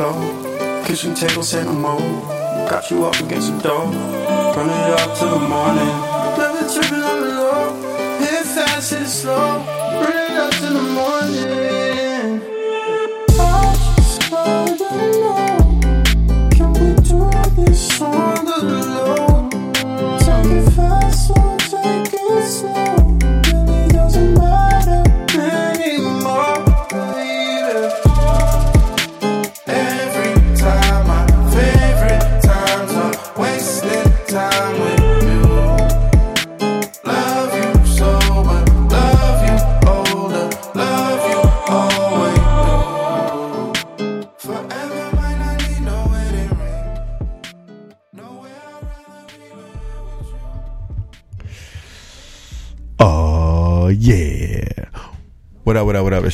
floor. Kitchen table set no more. Got you up against the door. Run it up till the morning. Never tripping on the low. Hit fast, hit slow. Run it up till the morning.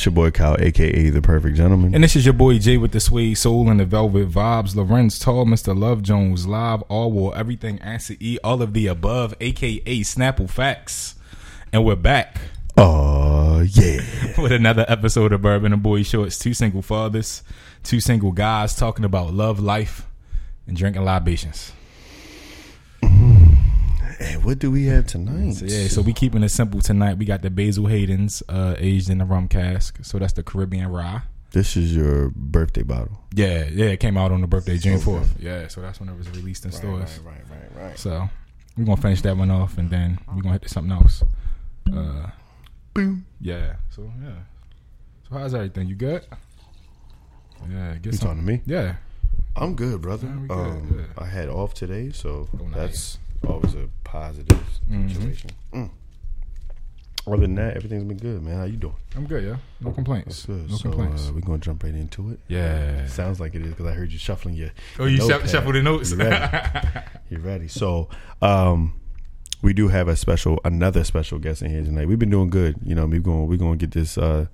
Up, what up, what up? It's your boy Kyle, aka the perfect gentleman. And this is your boy Jay with the suede soul and the velvet vibes. Larenz Tate, Mr. Love Jones, live, all war, everything, answer E, all of the above, aka Snapple Facts. And we're back Oh yeah. with another episode of Bourbon and Boy Shorts. Two single fathers, two single guys talking about love, life, and drinking libations. And what do we have tonight? So yeah, so we keeping it simple tonight. We got the Basil Hayden's uh, aged in the rum cask. So that's the Caribbean rye. This is your birthday bottle. Yeah, yeah, it came out on the birthday, June fourth. Yeah, so that's when it was released in stores. right, right, right. So we're gonna finish that one off and then we're gonna hit to something else. Uh Boom. yeah. So yeah. So how's everything? You good? Yeah, get You some. talking to me? Yeah. I'm good, brother. Yeah, good, um, yeah. I had off today, so Oh, nice. that's always a positive Mhm. situation. Mm. Other than that, everything's been good, man. How you doing? I'm good, yeah. No complaints. That's good. No so complaints. uh, we're gonna jump right into it. yeah. Sounds like it is because I heard you shuffling your. Oh, your you shuff- notepad. shuffle the notes. You ready? you ready? So, um, we do have a special, another special guest in here tonight. We've been doing good. You know, we're going, we're going to get this uh,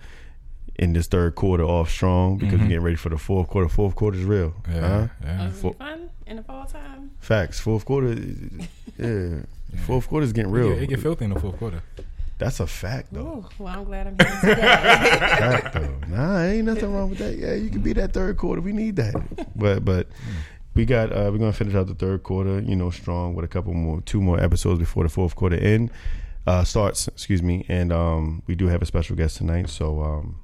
in this third quarter off strong because Mhm. we're getting ready for the fourth quarter. Fourth quarter is real. Yeah. Huh? yeah. It's fun in the fall time. Facts. Fourth quarter. Yeah. Fourth quarter is getting real. It get, it get filthy in the fourth quarter. That's a fact, though. Ooh, well, I'm glad I'm here today. fact though. Nah, ain't nothing wrong with that. Yeah, you can be that third quarter. We need that. But but we got uh we're gonna finish out the third quarter, you know, strong with a couple more two more episodes before the fourth quarter end uh starts, excuse me. And um we do have a special guest tonight. So um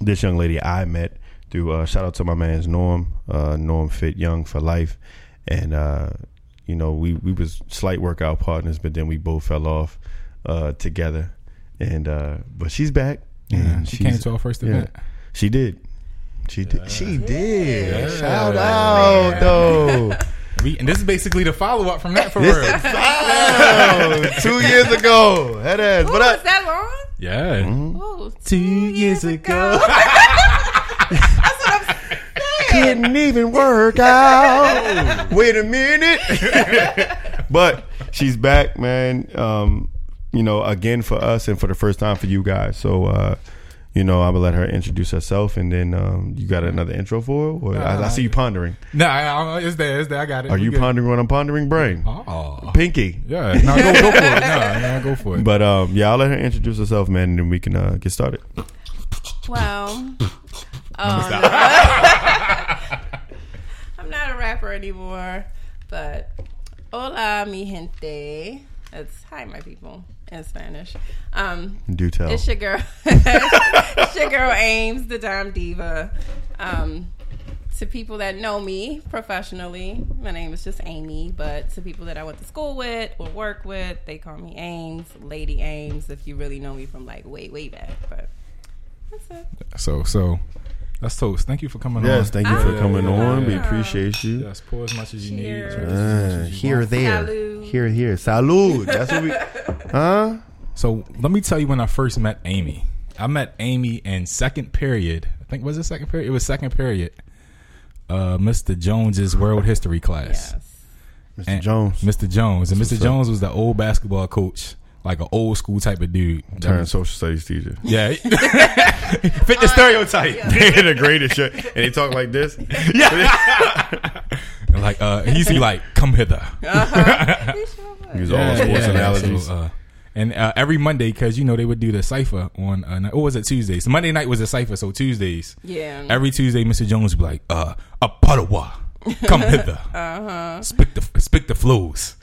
this young lady I met through uh shout out to my man's Norm, uh Norm Fit Young for life. And uh you know, we, we was slight workout partners, but then we both fell off uh together. And uh but she's back. Yeah. She she's- came to our first yeah. event. She did. She did. She did. Yeah. Shout out though. We, and this is basically the follow up from that for This real. is wow. Two years ago. Head ass. Ooh, What was that long? Yeah. Mm-hmm. Ooh, Two years ago. Couldn't even work out. Wait a minute. but she's back, man. Um, you know, again for us and for the first time for you guys. So uh you know, I'm gonna let her introduce herself, and then um, you got another intro for her. Or I, I see you pondering. Nah, I, I, it's there. It's there. I got it. Are We you good. pondering what I'm pondering, brain? Oh. Pinky. Yeah. No, go, go for it. No, no, go for it. But um, yeah, I'll let her introduce herself, man, and then we can uh, get started. Well, um, I'm not a rapper anymore, but hola, mi gente. That's hi, my people in Spanish. Um, Do tell. It's your girl. it's your girl Ames, the Dime Diva. Um, to people that know me professionally, my name is just Amy. But to people that I went to school with or work with, they call me Ames, Lady Ames. If you really know me from like way, way back, but that's it. so, so that's toast. Thank you for coming yes, on. thank you for Yeah, coming yeah, on. yeah. We appreciate you. Yes, pour as much as you Cheers. need. drink as much Uh, as you here, want. there, Salud. here, here. Salud. That's what we. Huh? So let me tell you when I first met Amy. I met Amy in second period. I think was it second period? It was second period. Uh, Mr. Jones's World History class. Yes. Mr. And- Jones. Mr. Jones and Mr. Jones was the old basketball coach, like an old school type of dude. That Turned was- social studies teacher. yeah, fit the stereotype. They're the greatest shit. And they talk like this. And like uh, he used to be like, "Come hither." Uh-huh. He sure was. Use all sports analogies. so, uh, And uh, every Monday, because you know they would do the cipher on, uh, night- or was it Tuesdays? Monday night was a cipher, so Tuesdays. Yeah. Every Tuesday, Mr. Jones would be like, uh, a padawa, come hither. uh-huh. Speak the, speak the flows.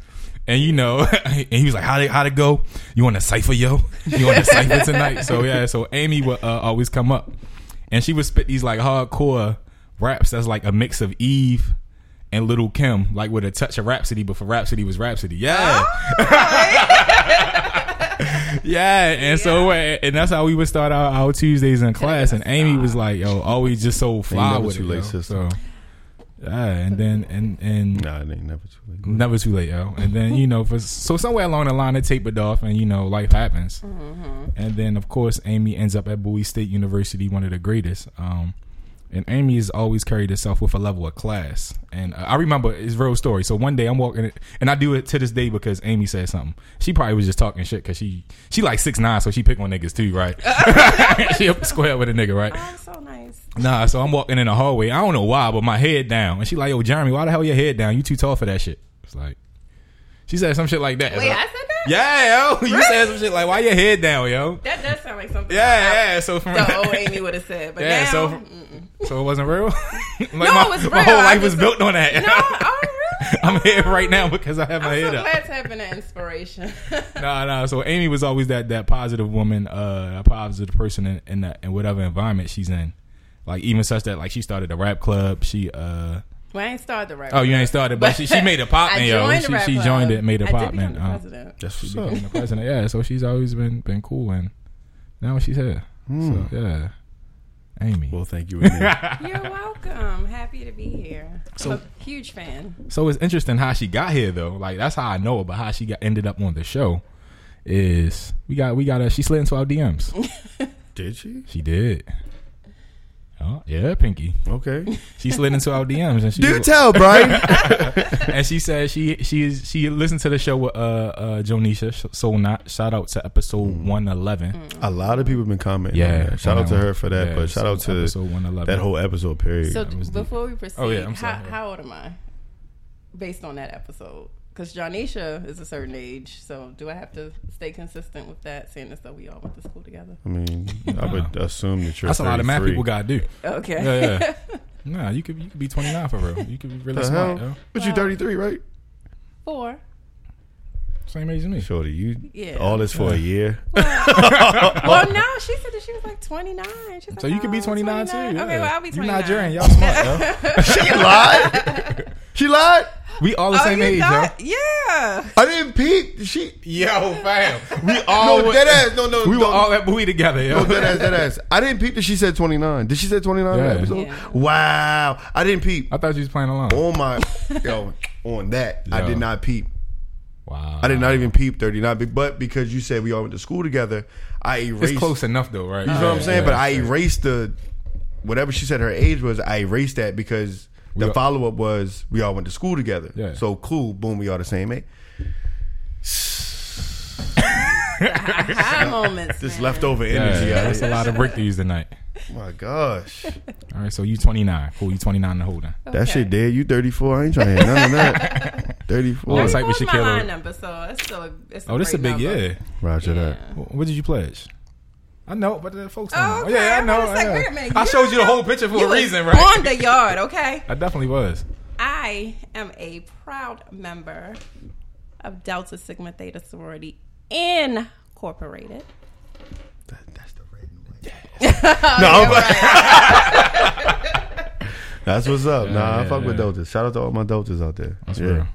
And you know, and he was like, "How to how to go? You want to cipher, yo? You want to cipher tonight?" So yeah, so Amy would uh, always come up, and she would spit these like hardcore raps that's like a mix of Eve and Lil' Kim, like with a touch of Rapsody, but for Rapsody was Rapsody. Yeah, yeah. And so uh, and that's how we would start our, our Tuesdays in class. And Amy was like, "Yo, always just so fly with too it, late, yo. sister. So yeah, and then and and Nah, it ain't never too late. Never too late, yo. And then you know, for so somewhere along the line, it tapered off, and you know, life happens. And then, of course, Amy ends up at Bowie State University, one of the greatest. Um, and Amy has always carried herself with a level of class. And uh, I remember it's real story. So one day I'm walking, and I do it to this day because Amy said something. She probably was just talking shit because she she like six nine, so she pick on niggas too, right? she up square with a nigga, right? Oh, so nice. Nah, so I'm walking in the hallway. I don't know why, but my head down. And she like, yo, Jeremy, why the hell your head down? You too tall for that shit. It's like, she said some shit like that. Wait, It's I said that? yeah, yo. You said some shit like, why your head down, yo? That does sound like something. Yeah, yeah. So from The old Amy would have said, but Yeah, now, so- mm-mm. so it wasn't real. like No, my, it was my whole life was built on that. no, oh really? I'm here right now because I have my I'm so head up. glad to have been an inspiration. Nah, nah. So Amy was always that that positive woman, uh, a positive person in, in that in whatever environment she's in. Like even such that like she started a rap club. She uh well, I ain't started the rap. oh you ain't started, but she, she made a pop I man, yo. joined the She, rap she club. joined it, made a I pop did man. become the Uh, president. That's she what's up. became the president. Yeah, so she's always been been cool, and now she's here. So yeah, Amy. Well, thank you. Again. You're welcome. Happy to be here. So- I'm a huge fan. So it's interesting how she got here though. Like that's how I know about how she got ended up on the show. Is we got we got a she slid into our DMs. Did she? She did. Oh yeah, Pinky. Okay. She slid into our DMs and she Do tell, Brian. and she said she she is she listened to the show with uh uh Jonisha. So not shout out to episode Mm. one eleven. A lot of people have been commenting. Yeah, that. Shout out to her for that. yeah, but shout so out to episode one eleven. that whole episode. Period. So was before we proceed, Oh, yeah, I'm how, sorry. how old am I? Based on that episode, because Jonisha is a certain age. So do I have to stay consistent with that, seeing as though we all went to school together? I mean, I would assume that you're. That's a lot of math people gotta do. Okay. Yeah, yeah. nah, you could you could be twenty nine for real. You could be really The smart, hell? yo. But you're 33, right? Four. Same age as me. Shorty, you Yeah. all this for a year. well, no, she said that she was like 29. She's like, So you could be "Oh, 29 too. Yeah. Okay, well, I'll be You 29. Nigerian, y'all smart, yo. she lied. She lied. We all the Oh, same age, not? Yeah. I didn't peep. She. yo. Yo, fam. We all No, went- dead ass. No, no. we were all at Bowie together, yo. No, dead ass, dead ass. I didn't peep that she said 29. Did she say 29 in Yeah. the episode? Yeah. Wow. I didn't peep. I thought she was playing along. On my, yo, on that, I did not peep. Wow. I did not even peep 39. But because you said we all went to school together, I erased. It's close enough though, right? You know what I'm saying? but I erased the whatever she said her age was. I erased that because the follow up was we all went to school together. Yeah. So cool. Boom. We all the same age. High moments. This man. leftover Yeah, energy. out that's a lot of breakthroughs tonight. My gosh. All right, so you 29. Cool, you 29 to hold on. That shit dead. You 34. I ain't trying to hear none of that. 34. Oh, it's like- we my should kill line her. number, so it's still a, it's Oh, this is a big number. yeah. Roger that. What did you pledge? I know, but the folks don't Oh, know. okay. Yeah, I know. gonna say, yeah. wait a minute, I showed you the whole picture for You a was reason, right? On the yard, okay? I definitely was. I am a proud member of Delta Sigma Theta Sorority Incorporated. That, that's the red and white. no, I'm- that's what's up. nah, I yeah, fuck with yeah. Deltas. Shout out to all my Deltas out there. That's yeah. real.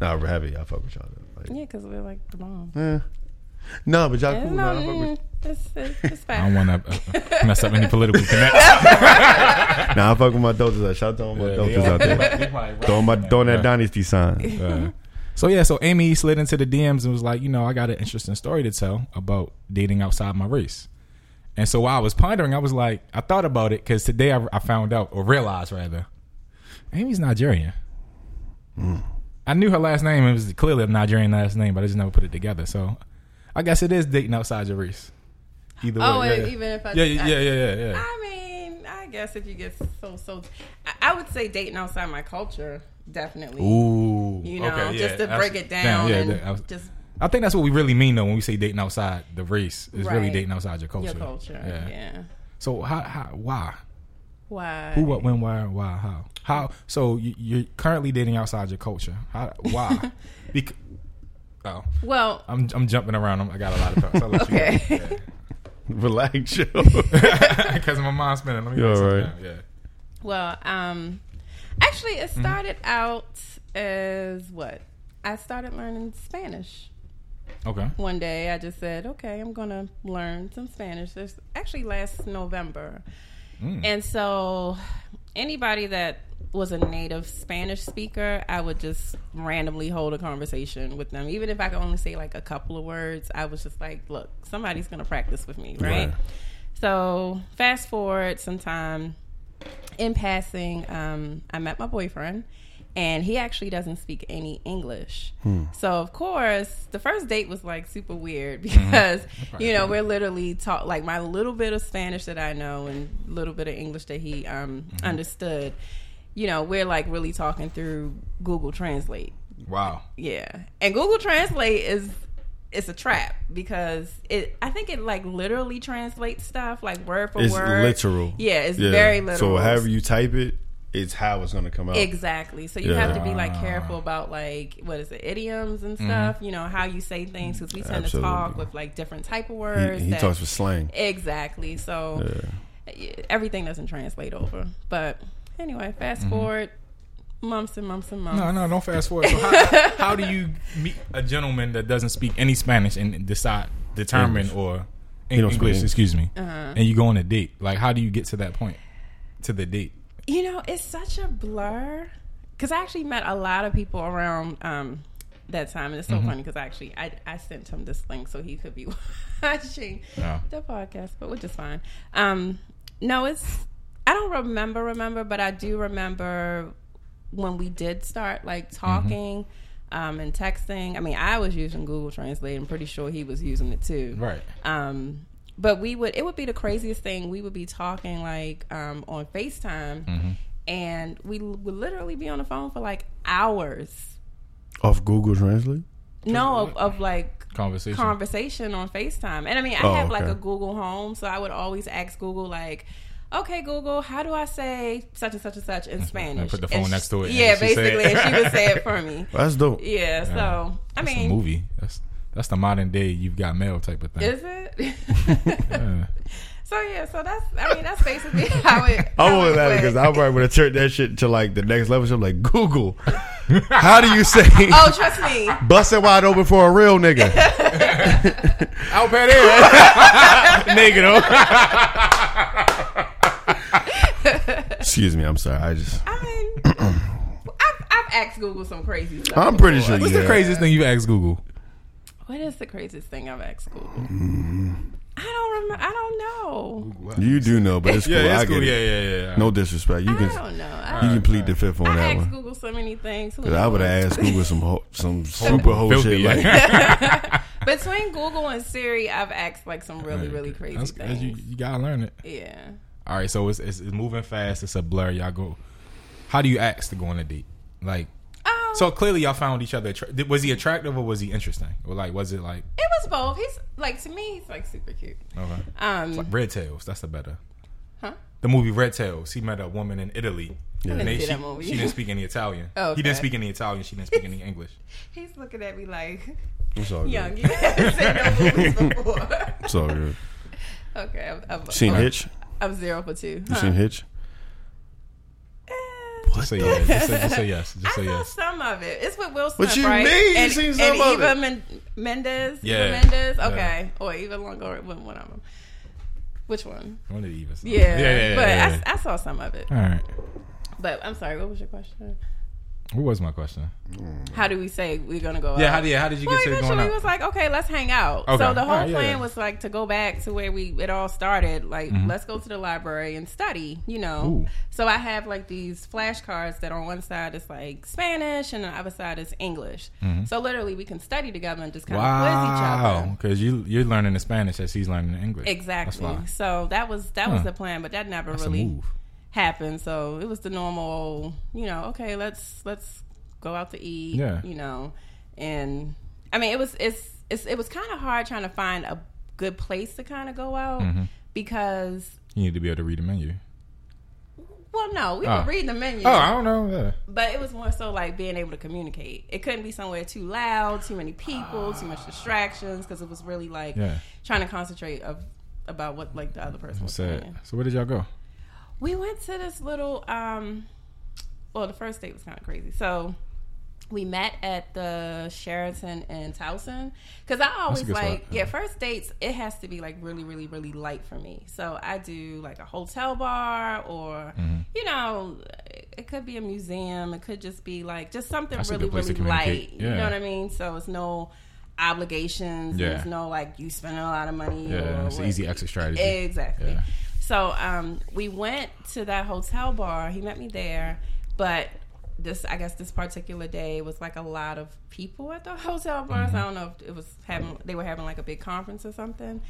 Nah, we're happy. I fuck with y'all. Like, Yeah, because we're like the mom. eh. No, but y'all Yeah, cool. no, Nah, I mm, it's, it's, it's I don't want to uh, mess up any political connects. nah, I fuck with my Deltas. Shout out to all my Deltas out there. Throwing my throwing that dynasty sign. Uh, so yeah, so Amy slid into the DMs and was like, you know, I got an interesting story to tell about dating outside my race. And so while I was pondering, I was like, I thought about it because today I, I found out or realized rather, Amy's Nigerian. I knew her last name. It was clearly a Nigerian last name, but I just never put it together. So I guess it is dating outside your race. Either Oh, way, yeah, yeah. even if I, yeah, yeah, yeah, yeah, yeah. I mean, guess if you get so so, I, I would say dating outside my culture, definitely. Ooh, You know, okay, just yeah. to break it down yeah, and that- I was- just I think that's what we really mean though when we say dating outside the race. It's really dating outside your culture. Your culture. Yeah. Yeah. So how, how why? Why? Who, what, when, why, why, how? How? So you, you're currently dating outside your culture. How? Why? Bec- oh, Well, I'm I'm jumping around. I'm, I got a lot of thoughts. I'll let Okay. Relax, yo. Because my mind's spinning. Let me You write all right? Yeah. well, um, actually, it Mm-hmm. started out as what? I started learning Spanish. Okay. One day, I just said, "Okay, I'm gonna learn some Spanish." This actually last November, Mm. and so anybody that was a native Spanish speaker, I would just randomly hold a conversation with them, even if I could only say like a couple of words. I was just like, "Look, somebody's gonna practice with me, right?" Right. So fast forward some time in passing, um, I met my boyfriend, and he actually doesn't speak any English. Hmm. So of course, the first date was like super weird hmm. because you know we're literally talk like my little bit of Spanish that I know and little bit of English that he um, mm-hmm. understood. You know, we're like really talking through Google Translate. Wow. Yeah, and Google Translate is it's a trap because it. I think it like literally translates stuff like word for It's word. literal. Yeah, it's very literal. So however you type it, it's how it's gonna come out. Exactly. So you Yeah. have to be like careful about like what is it, idioms and stuff. You know how you say things because we tend Absolutely. to talk with like different type of words. he that- talks with slang. exactly. So everything doesn't translate over. But anyway, fast forward months and months and months. No, no, don't fast forward. So how, how do you meet a gentleman that doesn't speak any Spanish and decide, determine, English. or English, English. excuse me, Uh-huh. and you go on a date? Like, how do you get to that point? To the date? You know, it's such a blur because I actually met a lot of people around um, that time, and it's so Mm-hmm. funny because actually I, I sent him this link so he could be watching Oh. the podcast, but which is fine. Um, no, it's I don't remember remember, but I do remember when we did start like Mm-hmm. talking. Um, and texting. I mean, I was using Google Translate. I'm pretty sure he was using it too. Right. Um, but we would it would be the craziest thing. We would be talking like um, on Facetime, Mm-hmm. and we l- would literally be on the phone for like hours. Off Google Translate. No, of, of like Conversation. conversation on Facetime. And I mean, I Oh, have like a Google Home, so I would always ask Google like. Okay, Google, how do I say such and such and such in Spanish? put the phone sh- next to it Yeah, she basically, it. and she would say it for me. That's dope. Yeah, so I That's mean, a movie. That's that's the modern day. You've got mail type of thing. is it? Yeah. so yeah, so that's I mean that's basically how it. I'm how only laughing because went. I probably would have turned that shit to like the next level. So I'm like, Google, how do you say Oh, trust me. bust it wide open for a real nigga? Out bad there, nigga. Though. Excuse me, I'm sorry. I just, I mean, I've, I've asked Google some crazy stuff. I'm pretty before. sure What's yeah. the craziest thing you've asked Google? What is the craziest thing I've asked Google? Mm-hmm. I don't remember. I don't know. You do know, but it's cool. Yeah, I it's get cool. it. Yeah, yeah, yeah. No disrespect. You I can don't know. you I, can plead the fifth on I that asked one. Google so many things. Cause I would knows? have asked Google some ho- some super whole shit yeah. like Between Google and Siri, I've asked like some really, really crazy That's- things. you, you gotta learn it. yeah. All right, so it's, it's it's moving fast. It's a blur. Y'all go. How do you ask to go on a date? Like, so clearly y'all found each other. attra- Was he attractive or was he interesting? Or like, was it like it was both. He's like to me, he's like super cute. okay? Um, like Red Tails. That's the better. huh? The movie Red Tails. He met a woman in Italy. Yeah. And didn't they- see she, movie. she didn't speak any Italian. Oh, He didn't speak any Italian. She didn't speak any English. He's looking at me like, It's all good. young, you haven't seen no movies before. It's all good. okay, I'm, I'm, Seen I'm, Hitch? I'm zero for two. You Huh? seen Hitch? Eh, Just say yes. Just say, just say yes. Just I say saw yes. some of it. It's with Will Smith, What you right? mean you And, seen and of Eva it? Men- Mendes. Yeah. Eva Mendes. Yeah. Okay. Or Eva Longoria. One one of them. Which one? One of the Evas. Yeah. yeah, yeah. but yeah, yeah. I, I saw some of it. All right. But I'm sorry. What was your question? What was my question? How do we say we're gonna go? Yeah, out? how did, how did you Well, get to eventually going it out? was like, okay, let's hang out. Okay. So the whole Alright, yeah, plan yeah. was like to go back to where we it all started. Like, Mm-hmm. let's go to the library and study. You know. Ooh. So I have like these flashcards that on one side is like Spanish and the other side is English. So literally we can study together and just kind of quiz each Mm-hmm. Wow, other. because you you're learning the Spanish as he's learning the English. Exactly. So that was that was the plan, but that never That's a really move. happened. So it was the normal, you know, okay, let's let's go out to eat. Yeah. You know, and I mean, it was it's, it's it was kind of hard trying to find a good place to kind of go out Mm-hmm. because You need to be able to read the menu. well, no, we Oh. were reading the menu. Oh, I don't know. Yeah. But it was more so like being able to communicate. It couldn't be somewhere too loud, too many people, too much distractions, because it was really like Yeah. trying to concentrate of about what like the other person was saying. So where did y'all go? We went to this little. um Well, the first date was kind of crazy. So we met at the Sheraton in Towson because I always like yeah yeah. first dates it has to be like really really really light for me. So I do like a hotel bar or Mm-hmm. you know it could be a museum. It could just be like just something That's really good place to really light. communicate. You know what I mean? So it's no obligations. Yeah. There's no like you spending a lot of money. Yeah, or it's an easy exit strategy. Exactly. So um, we went to that hotel bar. He met me there, but this I guess this particular day was like a lot of people at the hotel bars. Mm-hmm. I don't know if it was having they were having like a big conference or something.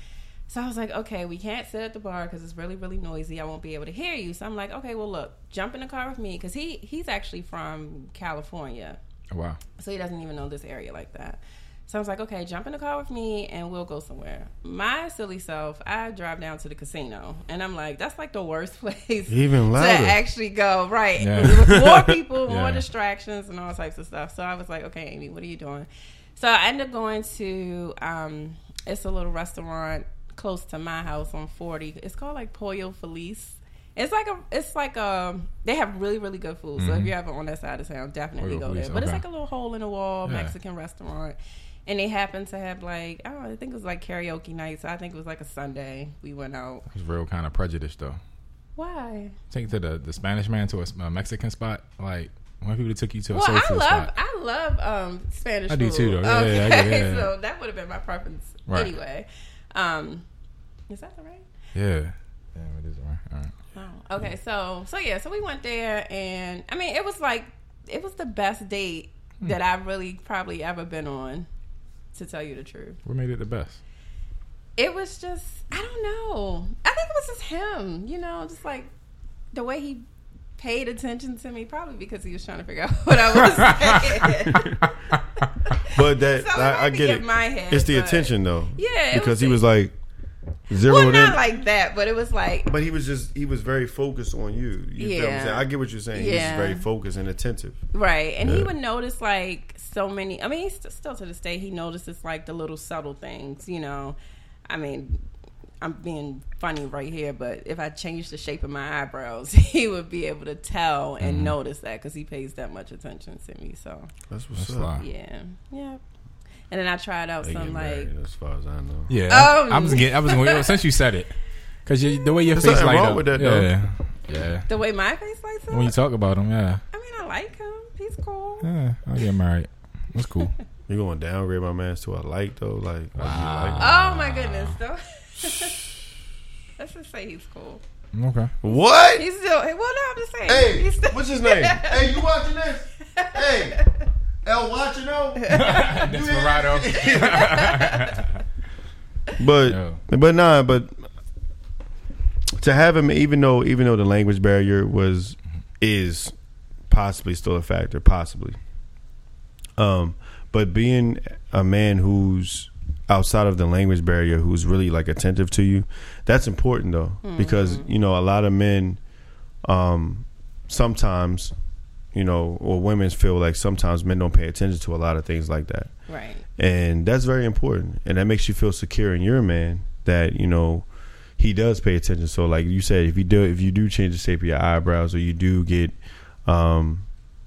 So I was like, okay, we can't sit at the bar because it's really, really noisy. I won't be able to hear you. So I'm like, okay, well, look, jump in the car with me because he he's actually from California, Oh, wow. so he doesn't even know this area like that. So I was like, okay, jump in the car with me and we'll go somewhere. My silly self, I drive down to the casino and I'm like, that's like the worst place Even to actually go. Right. Yeah. More people, more Yeah. distractions and all types of stuff. So I was like, okay, Amy, what are you doing? So I ended up going to um it's a little restaurant close to my house on 40. It's called like Pollo Feliz. It's like a, it's like a, they have really, really good food. So if you're ever on that side of town, definitely Pollo go Feliz, there. But it's like a little hole in the wall Yeah. Mexican restaurant. And they happened to have like, I don't know, I think it was like karaoke night. So I think it was like a Sunday. We went out. It was real kind of prejudice though. Why? Take to the the Spanish man to a, a Mexican spot. Like when people took you to a Well, soul I love spot. I love um Spanish I do too, though. Yeah, yeah, I yeah. so that would have been my preference Right. anyway. Um, is that the right? Yeah. Yeah, it is. All right. Oh, okay. So so yeah, so we went there, and I mean, it was like it was the best date Hmm. that I've really probably ever been on. To tell you the truth, What made it the best? it was just I don't know. I think it was just him. You know, just like the way he paid attention to me, probably because he was trying to figure out what I was saying. But that So I, I get it. my head, it's the attention though. Yeah, because was he the- was like zero. well, not in. like that, but it was like but he was just he was very focused on you. You feel what I'm Yeah. saying? I get what you're saying. He was Yeah. very focused and attentive. right, and he would notice like so many. I mean, st- still to this day he notices like the little subtle things. You know, I mean. I'm being funny right here, but if I change the shape of my eyebrows, he would be able to tell and Mm-hmm. notice that because he pays that much attention to me. So That's what's That's up. yeah, yeah. And then I tried out They some like as far as I know. Yeah. Um, I was getting. I was going since you said it, because the way your There's face something light wrong up. with that, though. yeah. Yeah. the way my face lights up. When you talk about him, yeah. I mean, I like him. He's cool. Yeah. I'll get married. That's cool. You gonna downgrade my man to a like though? Like, like you like Oh my goodness, though. Let's just say he's cool. okay. what? He's still. Well, no, I'm just saying. Hey, he's still, what's his name? hey, you watching this? Hey, El watching though? Desperado. But Yo. but nah, but to have him, even though even though the language barrier was is possibly still a factor, possibly. Um, but being a man who's outside of the language barrier, who's really like attentive to you, that's important though, because you know a lot of men, um, sometimes, you know, or women feel like sometimes men don't pay attention to a lot of things like that. Right. and that's very important. And that makes you feel secure in your man that you know he does pay attention. So like you said if you do if you do change the shape of your eyebrows or you do get um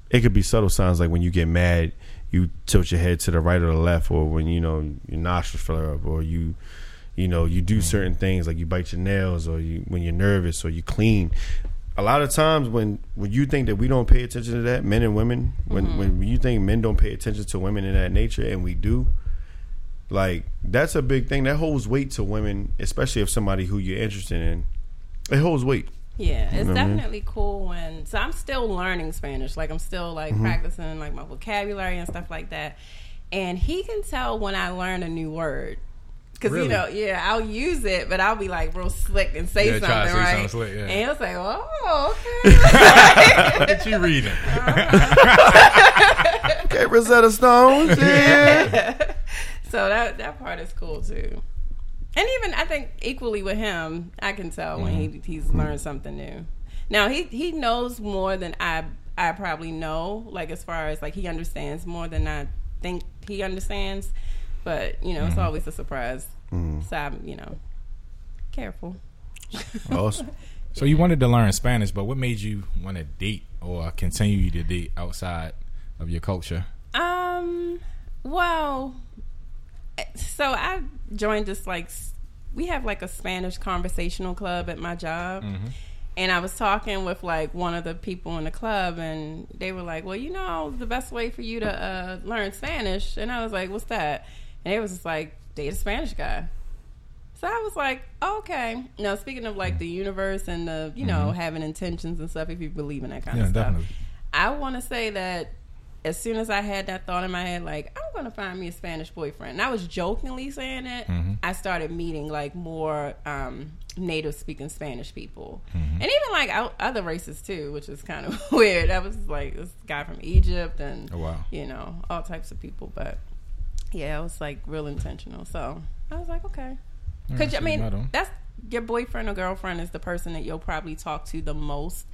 it could be subtle signs like when you get mad you tilt your head to the right or the left or when you know your nostrils flare up or you you know you do mm-hmm. certain things like you bite your nails or you when you're nervous or you clean. A lot of times when when you think that we don't pay attention to that men and women when mm-hmm. when you think men don't pay attention to women in that nature and we do like that's a big thing. That holds weight to women especially if somebody who you're interested in. It holds weight Yeah, it's know what I mean? definitely cool when. So I'm still learning Spanish. Like I'm still like Mm-hmm. practicing like my vocabulary and stuff like that. And he can tell when I learn a new word. Cause Really? you know, yeah, I'll use it, but I'll be like real slick and say Yeah, something, say right? something slick, yeah. And he'll say, "Oh, okay." What you reading? okay rosetta Stone. yeah so that that part is cool too. And even I think equally with him, I can tell when he mm-hmm. he's learned something new. Now he he knows more than I I probably know. Like as far as like he understands more than I think he understands. But you know, it's mm-hmm. always a surprise. Mm-hmm. So I'm you know careful. Oh, awesome. So you wanted to learn Spanish, but what made you want to date or continue to date outside of your culture? Um. Well, so I joined this like we have like a Spanish conversational club at my job. And I was talking with like one of the people in the club, and they were like, "Well, you know, the best way for you to uh, learn Spanish." And I was like, "What's that?" And it was just like, "Date a Spanish guy." So I was like, okay. Now speaking of like the universe and the you know having intentions and stuff, if you believe in that kind Yeah, of stuff, definitely. I want to say that as soon as I had that thought in my head, like I'm to find me a Spanish boyfriend. And I was jokingly saying it. I started meeting like more um, native speaking Spanish people, and even like out, other races too, which is kind of weird. I was like this guy from Egypt and Oh, wow. you know all types of people, but yeah, it was like real intentional. So I was like, okay. Because I mean, that's your boyfriend or girlfriend is the person that you'll probably talk to the most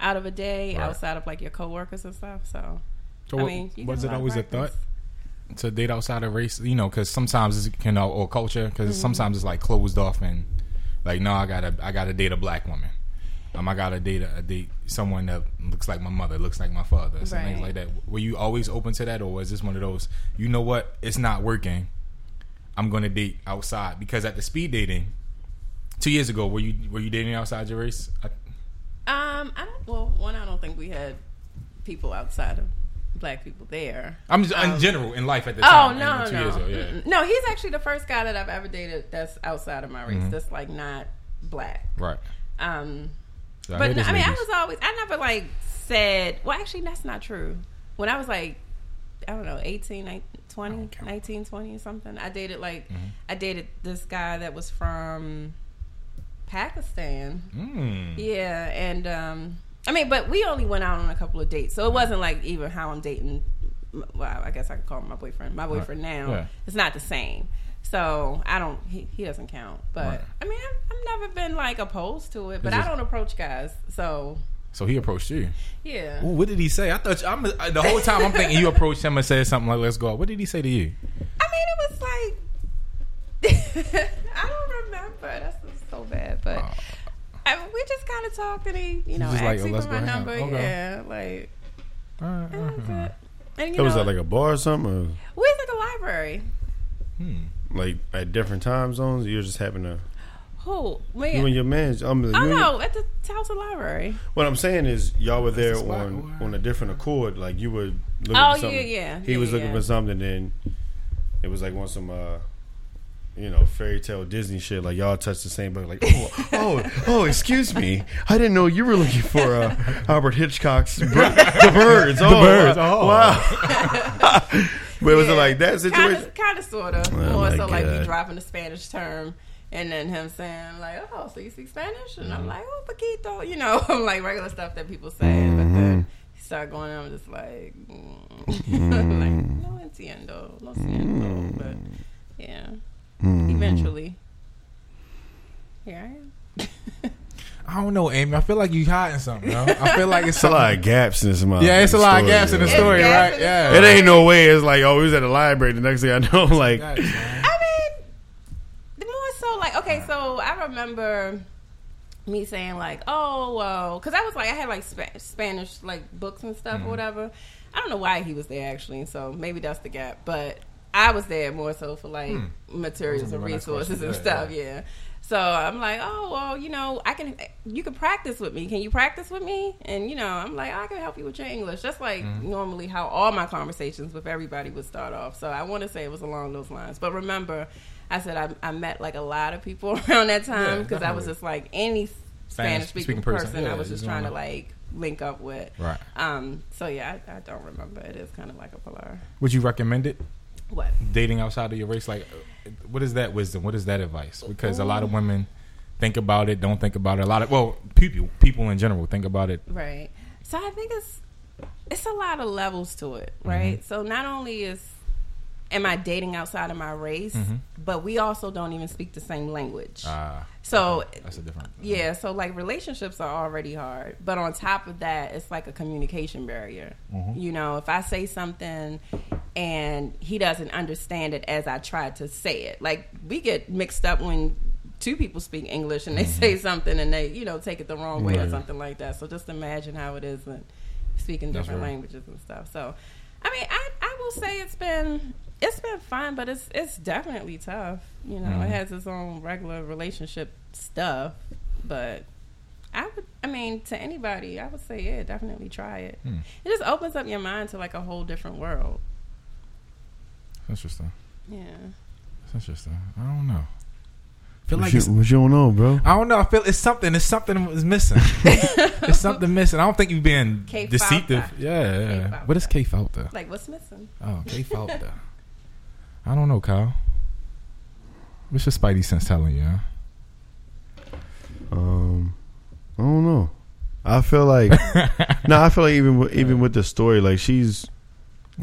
out of a day, Right. outside of like your coworkers and stuff. So, So I mean, was it a lot of always a thought to date outside of race? You know, because sometimes it's you know or culture. Because Mm-hmm. sometimes it's like closed off and like no, I gotta I gotta date a black woman. Um, I gotta date a, a date someone that looks like my mother, looks like my father, some things like that. Were you always open to that, or was this one of those? You know what? It's not working. I'm gonna date outside because at the speed dating two years ago, were you were you dating outside your race? I, Um, I don't. Well, one, I don't think we had people outside of black people there. I'm just, in general in life at the Oh time. no, no, no. ago, yeah. No! He's actually the first guy that I've ever dated that's outside of my Mm-hmm. race. That's like not black. Right. Um, So but hear no, I mean, I was always. I never like said. Well, actually, that's not true. When I was like, I don't know, 18, 19, 20, 19, 20 or something. I dated like, Mm-hmm. I dated this guy that was from Pakistan. Mm. Yeah, and um, I mean, but we only went out on a couple of dates, so it wasn't like even how I'm dating. Well, I guess I could call him my boyfriend. My boyfriend now. Yeah. It's not the same. So I don't. He, he doesn't count. But Right. I mean, I've, I've never been like opposed to it. But It's I don't approach guys. So So he approached you. yeah. Ooh, what did he say? I thought you, I'm uh, the whole time I'm thinking you approached him and said something like "Let's go." out." What did he say to you? I mean, it was like I don't remember. That's so bad, but. Oh. I, we just kind of talked and he, you know, just asked like, oh, me for my number. Okay. Yeah, like Uh, uh, and that's uh, it. And you So was that like a bar or something? Or? we was at the library. hmm. Like at different time zones? You're just having to. Who? Me? You and your man. Um, you oh and no, at the Towson Library. What I'm saying is, y'all were there the on on a different accord. Like you were looking Oh, for something. yeah, yeah. He Yeah, was looking yeah. for something. Then it was like on some, uh, you know, fairy tale Disney shit. Like y'all touched the same book. Like, oh, oh, oh, excuse me, I didn't know you were looking for uh, Albert Hitchcock's Bir- The Birds. Oh, Birds, wow. oh. wow. but was it like that situation? Kind of, kind of, sort of. Oh, More my so like God. me dropping the Spanish term. And then him saying like, "Oh, so you speak Spanish?" And Mm-hmm. I'm like, "Oh, poquito," you know, I'm like regular stuff that people say. But Mm-hmm. then he started going on, I'm just like, mm. like no entiendo, no siento. But yeah, Mm-hmm. eventually, here I am. I don't know, Amy. I feel like you hiding something. Yo. I feel like it's It's a lot of gaps in this. Yeah, it's a lot of gaps in the story, gaps right? the Yeah. It ain't no way. It's like, oh, we was at the library. The next thing I know, I'm like, I mean, the more so like okay, so I remember me saying like, oh well, because I was like I had like Spa- Spanish like books and stuff Mm-hmm. or whatever. I don't know why he was there actually, so maybe that's the gap. But I was there more so for like materials and was my next resources and Yeah, stuff. yeah. Yeah. So I'm like, oh well, you know, I can. You can practice with me. Can you practice with me? And you know, I'm like, I can help you with your English. That's like Mm-hmm. normally how all my conversations with everybody would start off. So I want to say it was along those lines. But remember, I said I, I met like a lot of people around that time Yeah, because I was just like any Spanish speaking speaking person. person. I was just trying to wanna- like link up with. Right. Um. So yeah, I, I don't remember. It is kind of like a blur. Would you recommend it? What? Dating outside of your race, like, what is that wisdom? What is that advice? Because a lot of women think about it, don't think about it. A lot of well, people, people in general think about it. Right. So I think it's it's a lot of levels to it, right? Mm-hmm. So not only is am I dating outside of my race? But we also don't even speak the same language. Ah, so that's a different. yeah, so like relationships are already hard, but on top of that, it's like a communication barrier. Mm-hmm. You know, if I say something and he doesn't understand it as I try to say it, like we get mixed up when two people speak English and they mm-hmm. say something and they, you know, take it the wrong way or something like that. So just imagine how it is when speaking different right. languages and stuff. So, I mean, I I will say it's been it's been fun, but it's it's definitely tough. You know, it has its own regular relationship stuff, but I would, I mean, to anybody, I would say, yeah, definitely try it. Hmm. It just opens up your mind to like a whole different world. Interesting. Yeah. That's interesting. I don't know. I feel What like you, it's, what you don't know, bro? I don't know. I feel it's something. It's something is missing. it's something missing. I don't think you've been K deceptive. falta. Yeah, yeah. falta. What is K falta? Like, what's missing? Oh, K falta. I don't know, Kyle. What's your spidey sense telling you? Huh? Um, I don't know. I feel like no, I feel like even with, even with the story, like she's.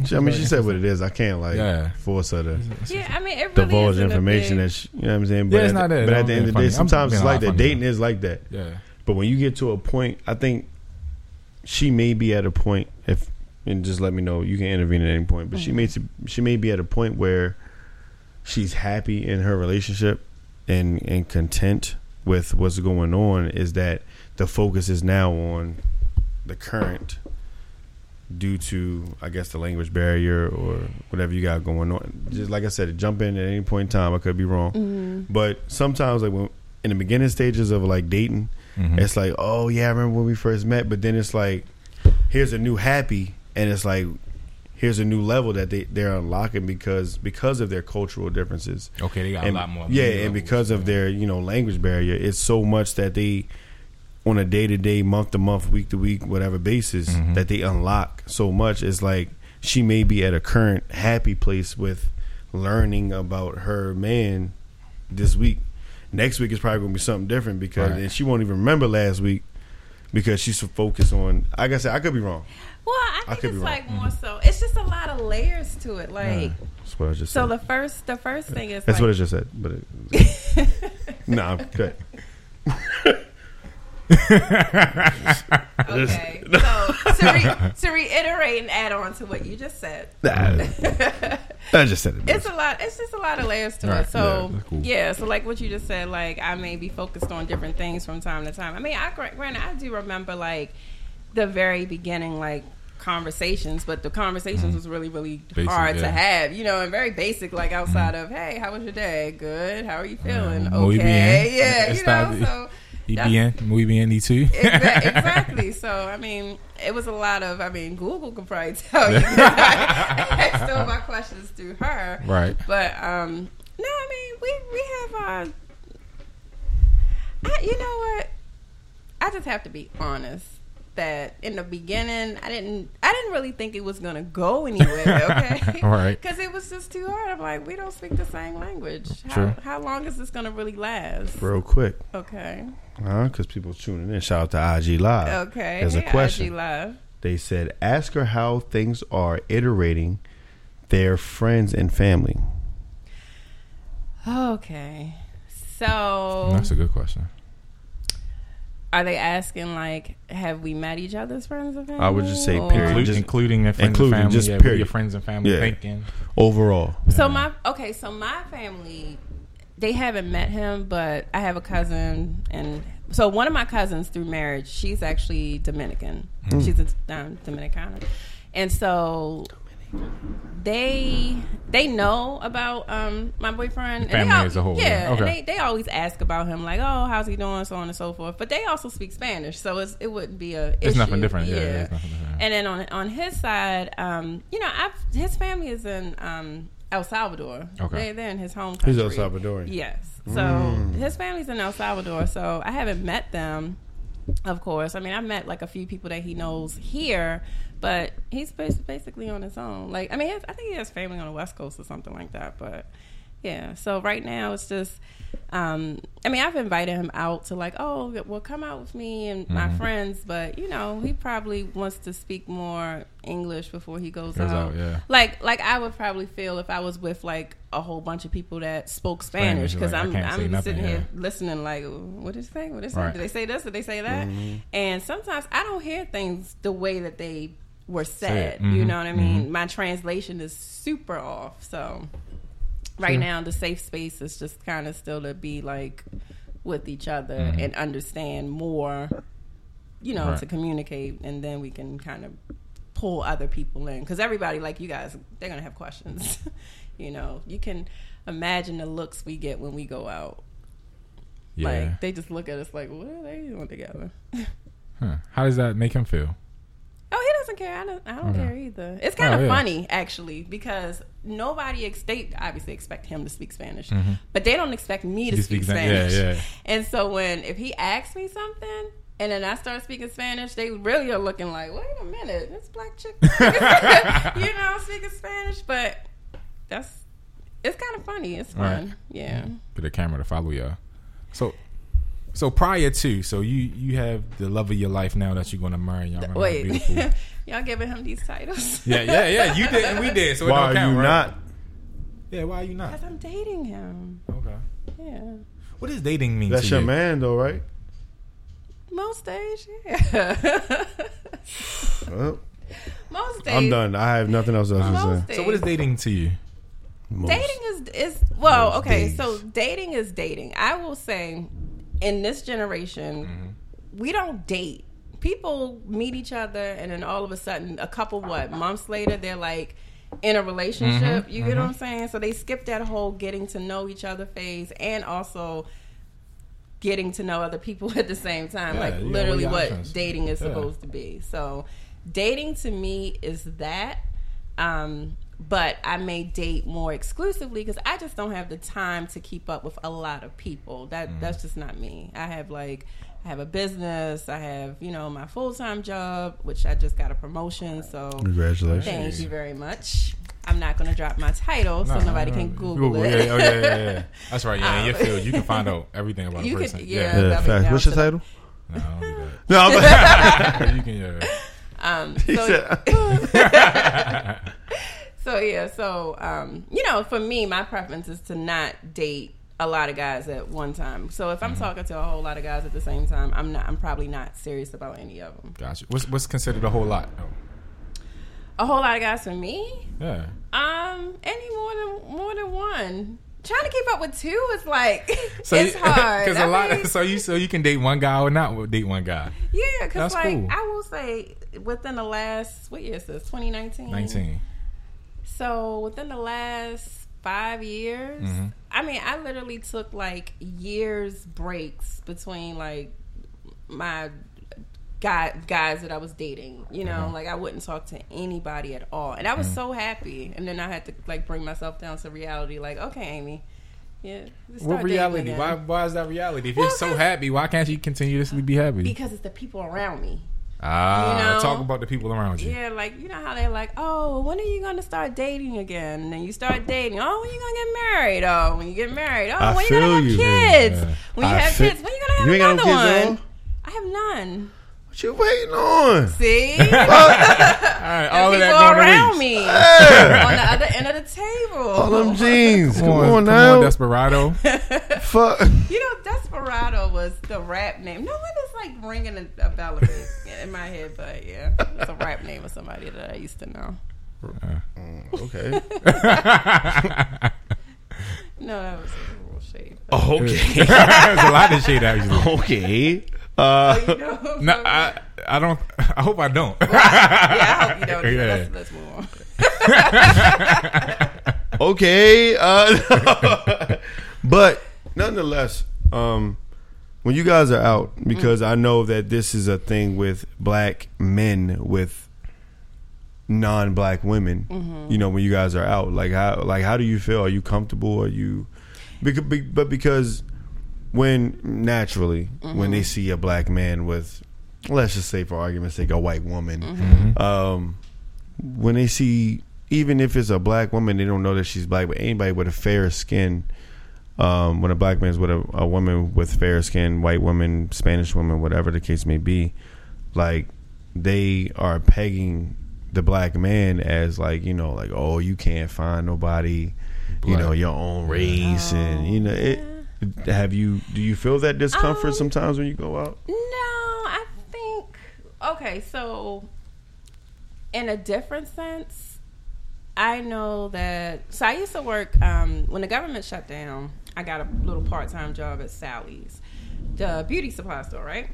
She, I mean, she said what it is. I can't like Yeah. force her to Yeah, I mean, it really divulge information that she, you know what I'm saying. But Yeah, it's at, not the, that. but at the end of the day, sometimes it's like that. Dating is like that. Yeah. But when you get to a point, I think she may be at a point. If and just let me know, you can intervene at any point. But she may she may be at a point where she's happy in her relationship and and content with what's going on. Is that the focus is now on the current due to I guess the language barrier or whatever you got going on. Just like I said, jump in at any point in time. I could be wrong, Mm-hmm. but sometimes like when in the beginning stages of like dating, Mhm. it's like, oh yeah, I remember when we first met. But then it's like, here's a new happy, and it's like, here's a new level that they they're unlocking because because of their cultural differences. Okay, they got and, a lot more. Yeah, levels. and because of their you know language barrier, it's so much that they on a day to day, month to month, week to week, whatever basis Mhm. that they unlock so much. It's like she may be at a current happy place with learning about her man this week. Next week is probably gonna be something different because Right. and she won't even remember last week because she's so focused on. Like I said, I could be wrong. Well, I I think could it's be wrong. like more mm-hmm. so. It's just a lot of layers to it. Like, That's what I just so said. the first, the first thing is That's like, what I just said. But it, no, I'm good. okay. So to, re- to reiterate and add on to what you just said, Nah, I just said it. it's a lot. It's just a lot of layers to Right, it. So yeah, cool. yeah, so like what you just said, like I may be focused on different things from time to time. I mean, I gra- granted I do remember like the very beginning, like conversations, but the conversations was really really Mm-hmm. Basic, hard to have. You know, and very basic, like outside of hey, how was your day? Good. How are you feeling? muy okay. Yeah, you know. So bien, muy bien, y. Exa- exactly. So I mean, it was a lot of. I mean, Google could probably tell you. I asked all my questions through her. Right. But um, no, I mean, we we have. Uh, I, you know what? I just have to be honest. That in the beginning, I didn't. I didn't really think it was gonna go anywhere. Okay. Right. Because it was just too hard. I'm like, we don't speak the same language. How, True. how long is this gonna really last? real quick, Okay. Uh, because people tuning in. Shout out to IG Live. Okay. There's a question. IG Live. They said, ask her how things are iterating their friends and family. Okay. So That's a good question. Are they asking like have we met each other's friends and family? I would just say Or- period. Include, just- including their friends including, and family. just yeah, what period. your friends and family Yeah. thinking. Overall, So my okay, so my family they haven't met him, but I have a cousin and so one of my cousins through marriage, she's actually Dominican. Hmm. She's a um, Dominicana. And so they they know about um my boyfriend and they family as a whole, Yeah, yeah. and Okay. they, they always ask about him, like, oh, how's he doing, so on and so forth. But they also speak Spanish, so it's, it wouldn't be a. It's issue. nothing different. Yeah, it's nothing different. And then on on his side, um, you know, I've, his family is in um, El Salvador. Okay. They, they're in his home country. he's El Salvadorian. Yes. So his family's in El Salvador. So I haven't met them, of course. I mean, I've met like a few people that he knows here, but he's basically on his own. Like, I mean, his, I think he has family on the West Coast or something like that. But Yeah. So right now it's just um I mean I've invited him out to like, oh, well come out with me and my Mm-hmm. friends, but you know, he probably wants to speak more English before he goes, Goes out. out, yeah. Like like I would probably feel if I was with like a whole bunch of people that spoke Spanish Spanish, because like, I I'm I'm nothing, sitting here listening like what is did they say? What did they say? Right. Did they say this? Did they say that? And sometimes I don't hear things the way that they were said. it. You mm-hmm. know what I mean? Mm-hmm. My translation is super off. So right now the safe space is just kind of still to be like with each other mm-hmm. and understand more you know Right. to communicate and then we can kind of pull other people in because everybody like you guys they're gonna have questions you know you can imagine the looks we get when we go out Yeah. like they just look at us like what are they doing together Huh. How does that make him feel? Oh, he doesn't care. I don't. I don't Okay. care either. It's kind Oh, of yeah. funny actually because nobody ex- they obviously expect him to speak Spanish, mm-hmm. but they don't expect me to speak speak Span- yeah, Spanish. yeah. And so when if he asks me something and then I start speaking Spanish, they really are looking like, wait a minute, this black chick, you know, speaking Spanish. But that's it's kind of funny. It's fun. Right. Yeah. Get a camera to follow y'all. So, so prior to, so you you have the love of your life now that you're going to marry. Y'all gonna Wait, beautiful- y'all giving him these titles? yeah, yeah, yeah. You did and we did. So it Why don't are count, you right? not? Yeah, why are you not? Because I'm dating him. Okay. Yeah. What does dating mean That's to your you? man, though, right? Most days, yeah. Well, Most days. I'm done. I have nothing else else to say. days. So what is dating to you? Most. dating is is well Most okay days. so dating is dating i will say in this generation Mm-hmm. we don't date people meet each other and then all of a sudden a couple what months later they're like in a relationship Mm-hmm. you get what i'm saying so they skip that whole getting to know each other phase and also getting to know other people at the same time Yeah, like you got all literally what options. dating is Yeah. supposed to be so dating to me is that um but I may date more exclusively because I just don't have the time to keep up with a lot of people. That Mm-hmm. that's just not me. I have like I have a business. I have you know my full time job, which I just got a promotion. So Congratulations. thank you very much. I'm not going to drop my title so nobody no, can no. Google, it. Yeah, oh, yeah, yeah, yeah. That's right. Yeah, in your Um, field, you can find out everything about You a could- person. yeah. Yeah, That'll facts. What's your the- title? No, I don't do No, I'm you can, yeah. Um, so, said- so yeah, so um, you know, for me, my preference is to not date a lot of guys at one time. So if Mm-hmm. I'm talking to a whole lot of guys at the same time, I'm not. I'm probably not serious about any of them. Gotcha. What's what's considered a whole lot? Oh, A whole lot of guys for me, yeah. um, any more than more than one. Trying to keep up with two is like So it's you- hard. Cause I a lot. mean, so you so you can date one guy or not date one guy. yeah, because like cool. I will say within the last what year is this? 2019. Nineteen. So within the last five years, Mm-hmm. I mean, I literally took like years breaks between like my guy guys that I was dating. You know, Uh-huh. like I wouldn't talk to anybody at all, and I Mm-hmm. was so happy. And then I had to like bring myself down to reality. Like, okay, Amy, yeah. What reality? Why why is that reality? If Well, you're so happy, why can't you continuously be happy? Because it's the people around me. Ah, you know? talk about the people around you. Yeah, like you know how they're like, oh, when are you gonna start dating again? And then you start dating. Oh, when you gonna get married? Oh, when you get married? Oh, I when you gonna have you. kids? Yeah. When you I have feel- kids? When you gonna have You another one? I have none. What you waiting on? See, All right, all of that going around to me on the other end of the table. All them jeans. Come, Come on, on, come now. on, Desperado. Fuck. You know, Desperado was the rap name. No one is like ringing a, a bell in me- in my head, but yeah, it's a rap name of somebody that I used to know. Uh, okay. No, that was a real shade. Okay. There's a lot of shit actually. okay. Uh, You know, No, I I don't. I hope I don't. yeah, I hope you don't. Yeah. Let's, let's move on. okay. Uh, but nonetheless, um, when you guys are out, because I know that this is a thing with black men with non-black women. You know, when you guys are out, like how like how do you feel? Are you comfortable? Are you? Because, but because when naturally when they see a black man with, let's just say for argument's sake, a white woman, um, when they see even if it's a black woman, they don't know that she's black. But anybody with a fair skin, um, when a black man's with a, a woman with fair skin, white woman, Spanish woman, whatever the case may be, like they are pegging the black man as like you know like oh you can't find nobody you know your own race and you know it have you do you feel that discomfort Um, sometimes when you go out No, I think okay, so in a different sense, I know that so I used to work um, when the government shut down, I got a little part time job at Sally's, the beauty supply store, right?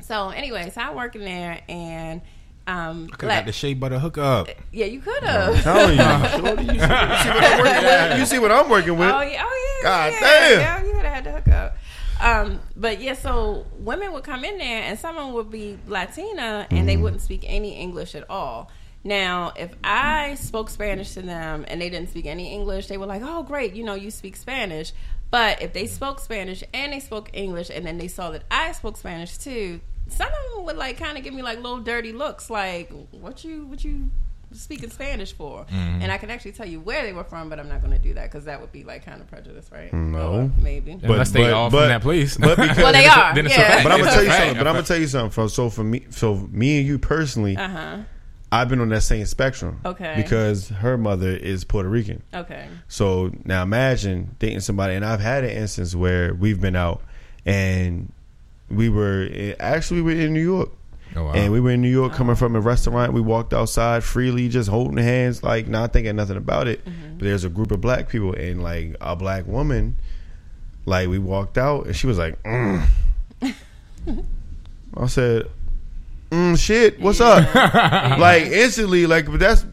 So anyway, so I work in there and um Could have got the shea butter hookup. yeah, you could have. telling you, you, see, you see what I'm working with? You see what I'm working with? Oh yeah, oh yeah. God yeah, damn. Yeah, you would have had to hook up. Um, but yeah, so women would come in there, and someone would be Latina, and Mm-hmm. they wouldn't speak any English at all. Now, if I spoke Spanish to them and they didn't speak any English, they were like, "Oh, great, you know, you speak Spanish." But if they spoke Spanish and they spoke English, and then they saw that I spoke Spanish too, some of them would like kind of give me like little dirty looks, like, "What you, what you?" speaking Spanish for, Mm-hmm. and I can actually tell you where they were from, but I'm not going to do that because that would be like kind of prejudice, right? No. Or maybe. Unless they all from that place. But because Well, they Then it's a- are, then it's a yeah. But I'm gonna tell you something. But I'm gonna tell you something. For, so for me, so me and you personally, Uh huh. I've been on that same spectrum. Okay. Because her mother is Puerto Rican. Okay. So now imagine dating somebody, and I've had an instance where we've been out, and we were actually we were in New York. Oh, wow. And we were in New York coming from a restaurant. We walked outside freely, just holding hands, like not thinking nothing about it. But there's a group of black people, and like a black woman, like we walked out, and she was like, mm. I said, mm, "Shit, what's up?" like instantly, like, but that's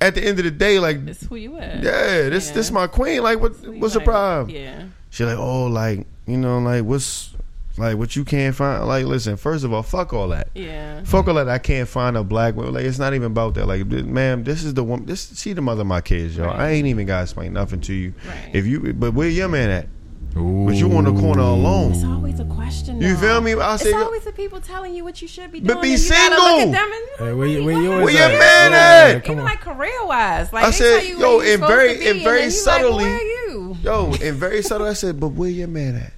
at the end of the day, like, this who you is. yeah, this Yeah. this my queen. Like, what Who what's the like. problem? Yeah. She like, oh, like you know, like what's like what you can't find. Like, listen, first of all, fuck all that. Yeah. Fuck all that. I can't find a black woman. Like, it's not even about that. Like, th- ma'am, this is the one. This she the mother of my kids, y'all. I ain't even gotta explain nothing to you. Right. If you, but where your man at? Ooh. But you on the corner alone. It's always a question. You feel me? I It's say, yo- always the people telling you what you should be doing. But be and look single. at them and Hey, where you- where what? Where your at? man Yeah, at? come Even on. like career wise, like I they said, tell you yo, where and very- and very subtly- Like, where are you? Yo, and very subtle. I said, but where your man at?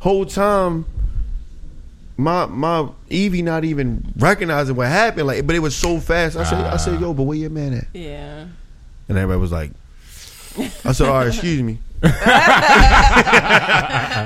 Whole time, my my Evie not even recognizing what happened. Like, but it was so fast. I said, I said, yo, but where your man at? Yeah. And everybody was like, I said, all right, excuse me.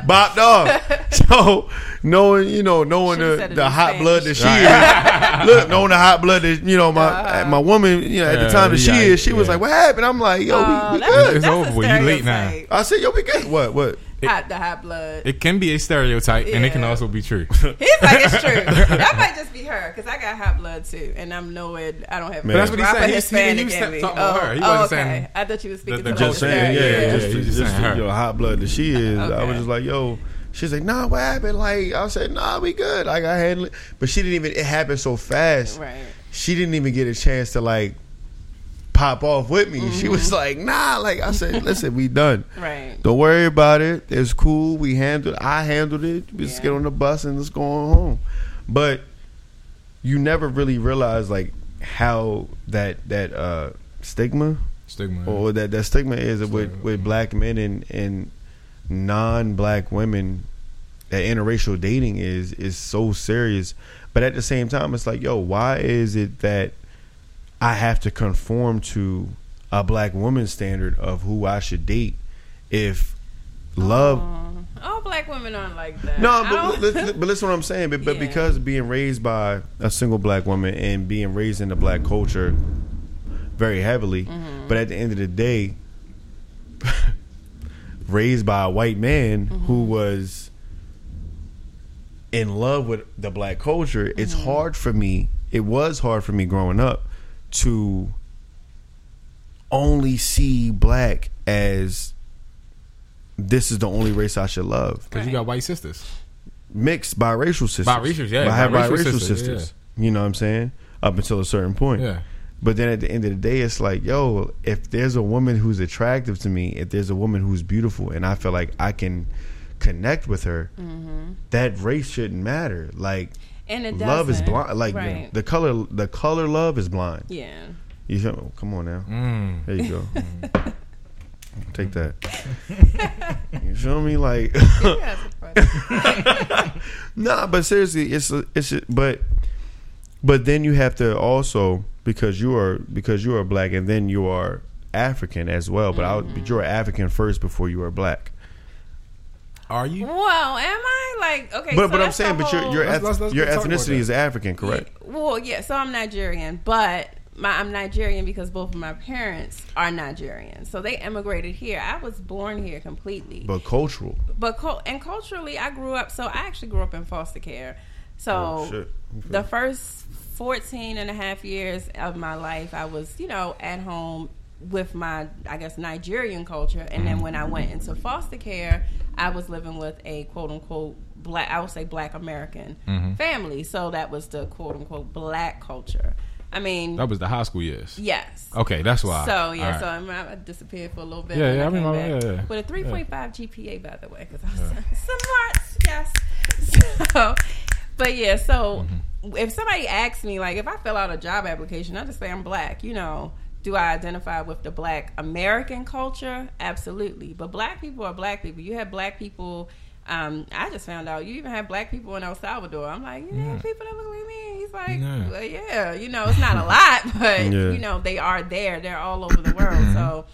Bopped off. So knowing, you know, knowing Should've the, the hot Spanish. blood that she is, look, knowing the hot blood that you know my Uh-huh. my woman, you know, at the Yeah, time that she yeah, is, she was like, what happened? I'm like, yo, Oh, we, we good. It's over with. You late now. I said, yo, we good. What? What? Hot, the hot blood. It can be a stereotype, and it can also be true. He's like, it's true. that might just be her because I got hot blood too, and I'm nowhere. I don't have. But that's what he proper said. He- he- Hispanic he was me. talking about oh, her. He oh, wasn't okay. saying I thought you was speaking the to girl Just saying, yeah, stereotype. yeah, just, yeah, just just, saying her. you hot blood that she is. I was just like, yo. She's like, nah, what happened? Like, I said, nah, we good. Like, I handle it, but she didn't even. It happened so fast. Right. She didn't even get a chance to like pop off with me. She was Mm-hmm. like, nah. Like, I said, listen, we done. Right. Don't worry about it. It's cool. We handled. I handled it. We just get on the bus and let's go on home. But you never really realize like how that that uh stigma Stigma. or that that stigma is with with black men and and non-black women that interracial dating is is so serious but at the same time it's like yo why is it that i have to conform to a black woman's standard of who i should date if love Oh, all black women aren't like that. no, but, don't- li- li- but listen what I'm saying. But, but Yeah. because being raised by a single black woman and being raised in the black culture very heavily, Mm-hmm. but at the end of the day, raised by a white man Mm-hmm. who was in love with the black culture, it's Mm-hmm. hard for me. It was hard for me growing up to only see black as this is the only race I should love Because you got white sisters. mixed biracial sisters. Biracial, yeah, But I have biracial biracial, sisters, sisters. You know what I'm saying? Up until a certain point. Yeah. But then at the end of the day, it's like, yo, if there's a woman who's attractive to me, if there's a woman who's beautiful, and I feel like I can connect with her, Mm-hmm. that race shouldn't matter. Like and it love is doesn't. blind. Like right. the color, the color love is blind. yeah. You feel, come on now. Mm. There you go. Take that. you feel me? Like, Yeah, nah, but seriously, it's a, it's a, but but then you have to also because you are because you are black and then you are African as well. But I would, but you're African first before you are black. Are you? well, am I like okay? But so but I'm that's the saying, but your whole- your Let's- eth- let's- let's your ethnicity is African, correct? Yeah, well, yeah. So I'm Nigerian, but my, I'm Nigerian because both of my parents are Nigerian. So they immigrated here. I was born here completely. But cultural. but and culturally i grew up so i actually grew up in foster care so Oh, shit. the first 14 and a half years of my life i was you know at home with my i guess nigerian culture and then when i went into foster care i was living with a quote unquote black i would say black american family so that was the quote unquote black culture i mean That was the high school years. yes Okay, that's why. so yeah, right. so I'm, I disappeared for a little bit. Yeah, yeah, I came remember, yeah, yeah. With a 3.5 GPA, by the way, because I was smart. Yes. So, but yeah, so Mm-hmm. if somebody asks me, like, if I fill out a job application, I just say I'm black. You know, do I identify with the black American culture? Absolutely. But black people are black people. You have black people. Um, I just found out you even have black people in El Salvador. I'm like, you know, Yeah. people that look like me. He's like, Yeah. well, yeah, you know, it's not a lot, but Yeah. you know, they are there. They're all over the world. Mm-hmm. So,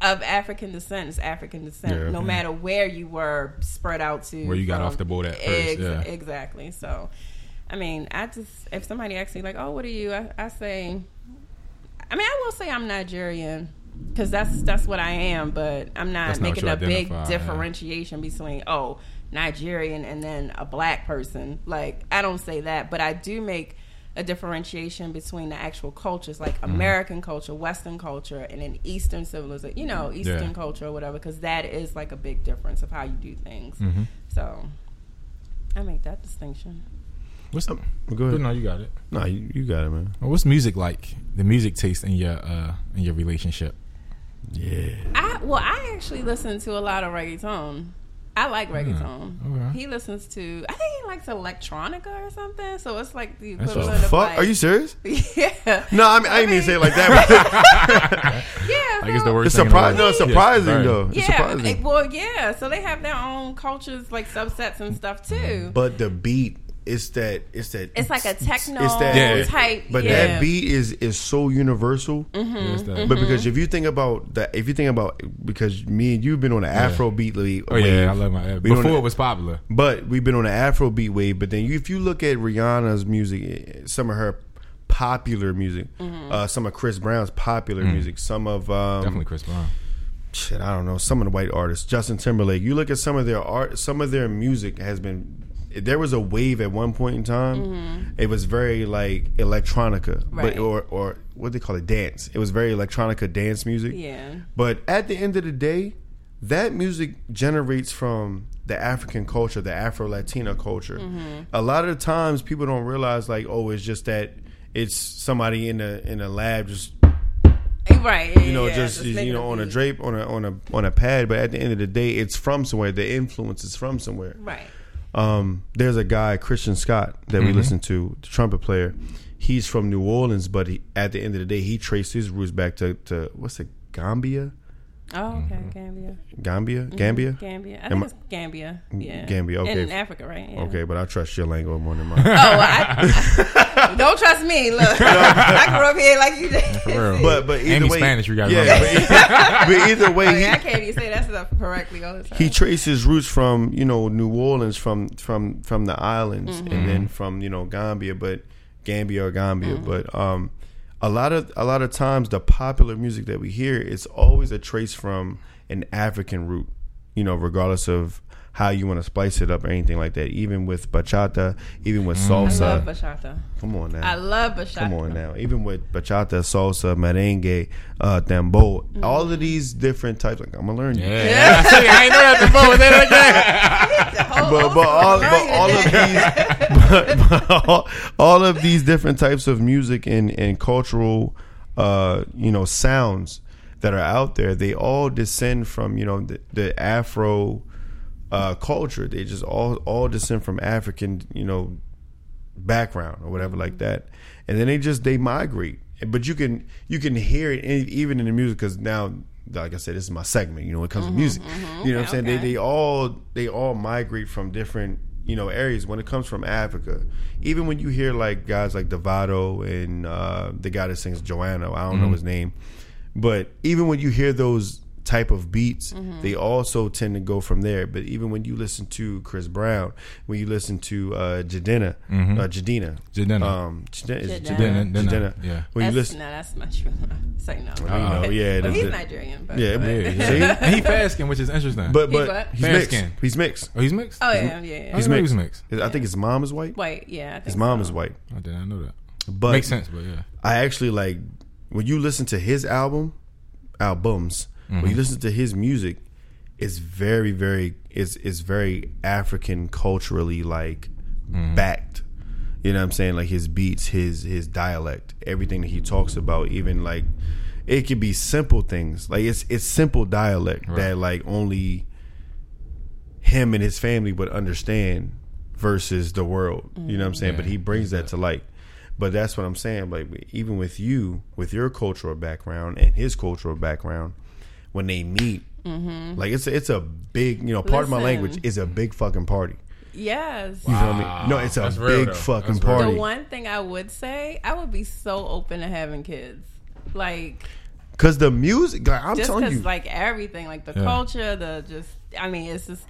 of African descent is African descent, no matter where you were spread out to. Where you got from. off the boat at first, Ex- yeah. Exactly. So, I mean, I just if somebody asks me like, "Oh, what are you?" I, I say, I mean, I will say I'm Nigerian because that's that's what I am, but I'm not not making a big identify, yeah. differentiation between oh Nigerian and then a black person. Like I don't say that, but I do make a differentiation between the actual cultures, like Mm-hmm. American culture, Western culture, and then Eastern civilization. You know, Eastern Yeah. culture or whatever, because that is like a big difference of how you do things. Mhm. So I make that distinction. What's up? Go ahead. No, you got it. No, you, you got it, man. Well, What's music like? The music taste in your uh in your relationship. Yeah. I well, I actually listen to a lot of reggaeton. I like reggaeton. okay. He listens to. I think he likes electronica or something. So it's like the equivalent what- of Fuck? like, Are you serious? yeah, No, I mean I didn't mean to say it like that. yeah. Like it's so- the worst. It's thing surprising. No, it's surprising very. though. It's Yeah, surprising. it- well, yeah. So they have their own cultures, like subsets and stuff too. But the beat, it's that, it's that. It's like a techno It's that- Yeah. type. But yeah. that beat is is so universal. Yeah, it's that- But because if you think about that, if you think about because me and you've been on the Afro beat league. Oh yeah, I love my. We don't- Before it was popular. But we've been on the Afro beat wave. But then you, if you look at Rihanna's music, some of her popular music, uh, some of Chris Brown's popular music, some of um, Definitely Chris Brown. shit, I don't know, some of the white artists, Justin Timberlake. You look at some of their art, some of their music has been. There was a wave at one point in time. It was very like electronica, Right. but or or what they call it, dance. It was very electronica dance music. Yeah. But at the end of the day, that music generates from the African culture, the Afro Latina culture. A lot of the times, people don't realize like, oh, it's just that it's somebody in a in a lab just Right. you know, yeah, just, you know, on a drape, on a on a on a pad. But at the end of the day, it's from somewhere. The influence is from somewhere. Right. Um, there's a guy, Christian Scott, that we listen to, the trumpet player. He's from New Orleans, but he, at the end of the day, he traced his roots back to, to what's it, Gambia, Oh, okay. Gambia. Gambia, Gambia. Gambia. I Am think I- it's Gambia. Yeah. Gambia, okay. In Africa, right? Yeah. Okay, but I trust your lingo more than mine. Oh, I, I- don't trust me. Look, I grew up here like you did. real. but but either Any way, Spanish you gotta yeah. But, but either way, I, he, I can't even say that stuff correctly all the time. he traced his roots from you know New Orleans from from from the islands Mm-hmm. and then from you know Gambia but Gambia or Gambia Mm-hmm. but um a lot of a lot of times the popular music that we hear is always a trace from an African root you know regardless of how you want to spice it up or anything like that even with bachata even with Mm-hmm. I love salsa bachata. come on now I love bachata. Come on now. Even with bachata, salsa, merengue, uh, tambo, Mm-hmm. all of these different types. Like I'm gonna learn you. Yeah, I, see, I ain't know that before. Say that again. The whole but but all but all of these but, but all, all of these different types of music and and cultural uh you know sounds that are out there they all descend from you know the, the afro uh culture they just all all descend from african you know background or whatever like that and then they just they migrate but you can you can hear it in, even in the music because now like I said, this is my segment. You know, when it comes to music, you know what I'm saying. They Mm-hmm, okay. they all they all migrate from different you know areas. When it comes from Africa, even when you hear like guys like Davido and uh, the guy that sings Joanna, I don't know his name, but even when you hear those type of beats, Mm-hmm. they also tend to go from there. But even when you listen to Chris Brown, when you listen to uh, Jidenna, uh, Jidenna, Jidenna. um, Jidenna, is it Jidenna. Jidenna, Jidenna, Jidenna. yeah. When you listen, no, that's my true. Say no. you know, yeah, but that's he's it. Nigerian. But, Yeah, but- Yeah, yeah. See? and he fair skin, which is interesting. But He's but what? he's Fair mixed. skin. He's mixed. oh, he's mixed. oh yeah, yeah, yeah. I He's didn't know he mixed. was mixed. I think his mom is white. White, yeah. I think His mom so. is white. I did not know that. But Makes sense, but yeah. I actually like when you listen to his album, albums. When Mm-hmm. you listen to his music, it's very very it's it's very African culturally like Mm-hmm. backed. You know what I'm saying? Like his beats, his his dialect, everything that he talks about, even like it could be simple things. Like it's it's simple dialect Right. that like only him and his family would understand versus the world. You know what I'm saying? Yeah, but he brings that to light. But that's what I'm saying. Like even with you, with your cultural background and his cultural background, when they meet, mm-hmm. like it's a, it's a big you know part of my language is a big fucking party. Yes. You feel me? No, it's a That's big though. fucking That's real. party. The one thing I would say, I would be so open to having kids. Like Cause the music, like, I'm just telling because you, like everything, like the Yeah. culture, the just I mean, it's just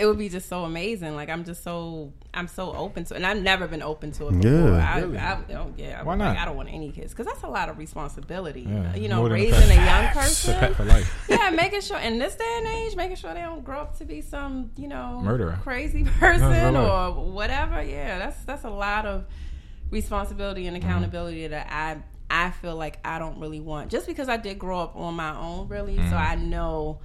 it would be just so amazing. Like I'm just so I'm so open to, it. and I've never been open to it before. Yeah. I, Really? I, oh, yeah. Why Like, not? I don't want any kids because that's a lot of responsibility. Yeah. You know, More than a raising a pet. young It's a person. pet for life. yeah, making sure in this day and age, making sure they don't grow up to be some, you know, Murderer. crazy person real or whatever. Yeah, that's that's a lot of responsibility and mm-hmm. accountability that I I feel like I don't really want. Just because I did grow up on my own, really, so mm-hmm. I know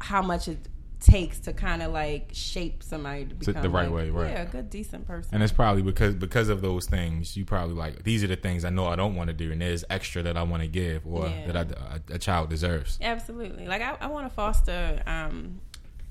how much it takes to kind of like shape somebody to become the right like, way, right. Yeah, a good, decent person. And it's probably because because of those things, you probably like these are the things I know I don't want to do, and there's extra that I want to give or Yeah. that I, a, a child deserves. Absolutely. Like I, I want to foster. Um,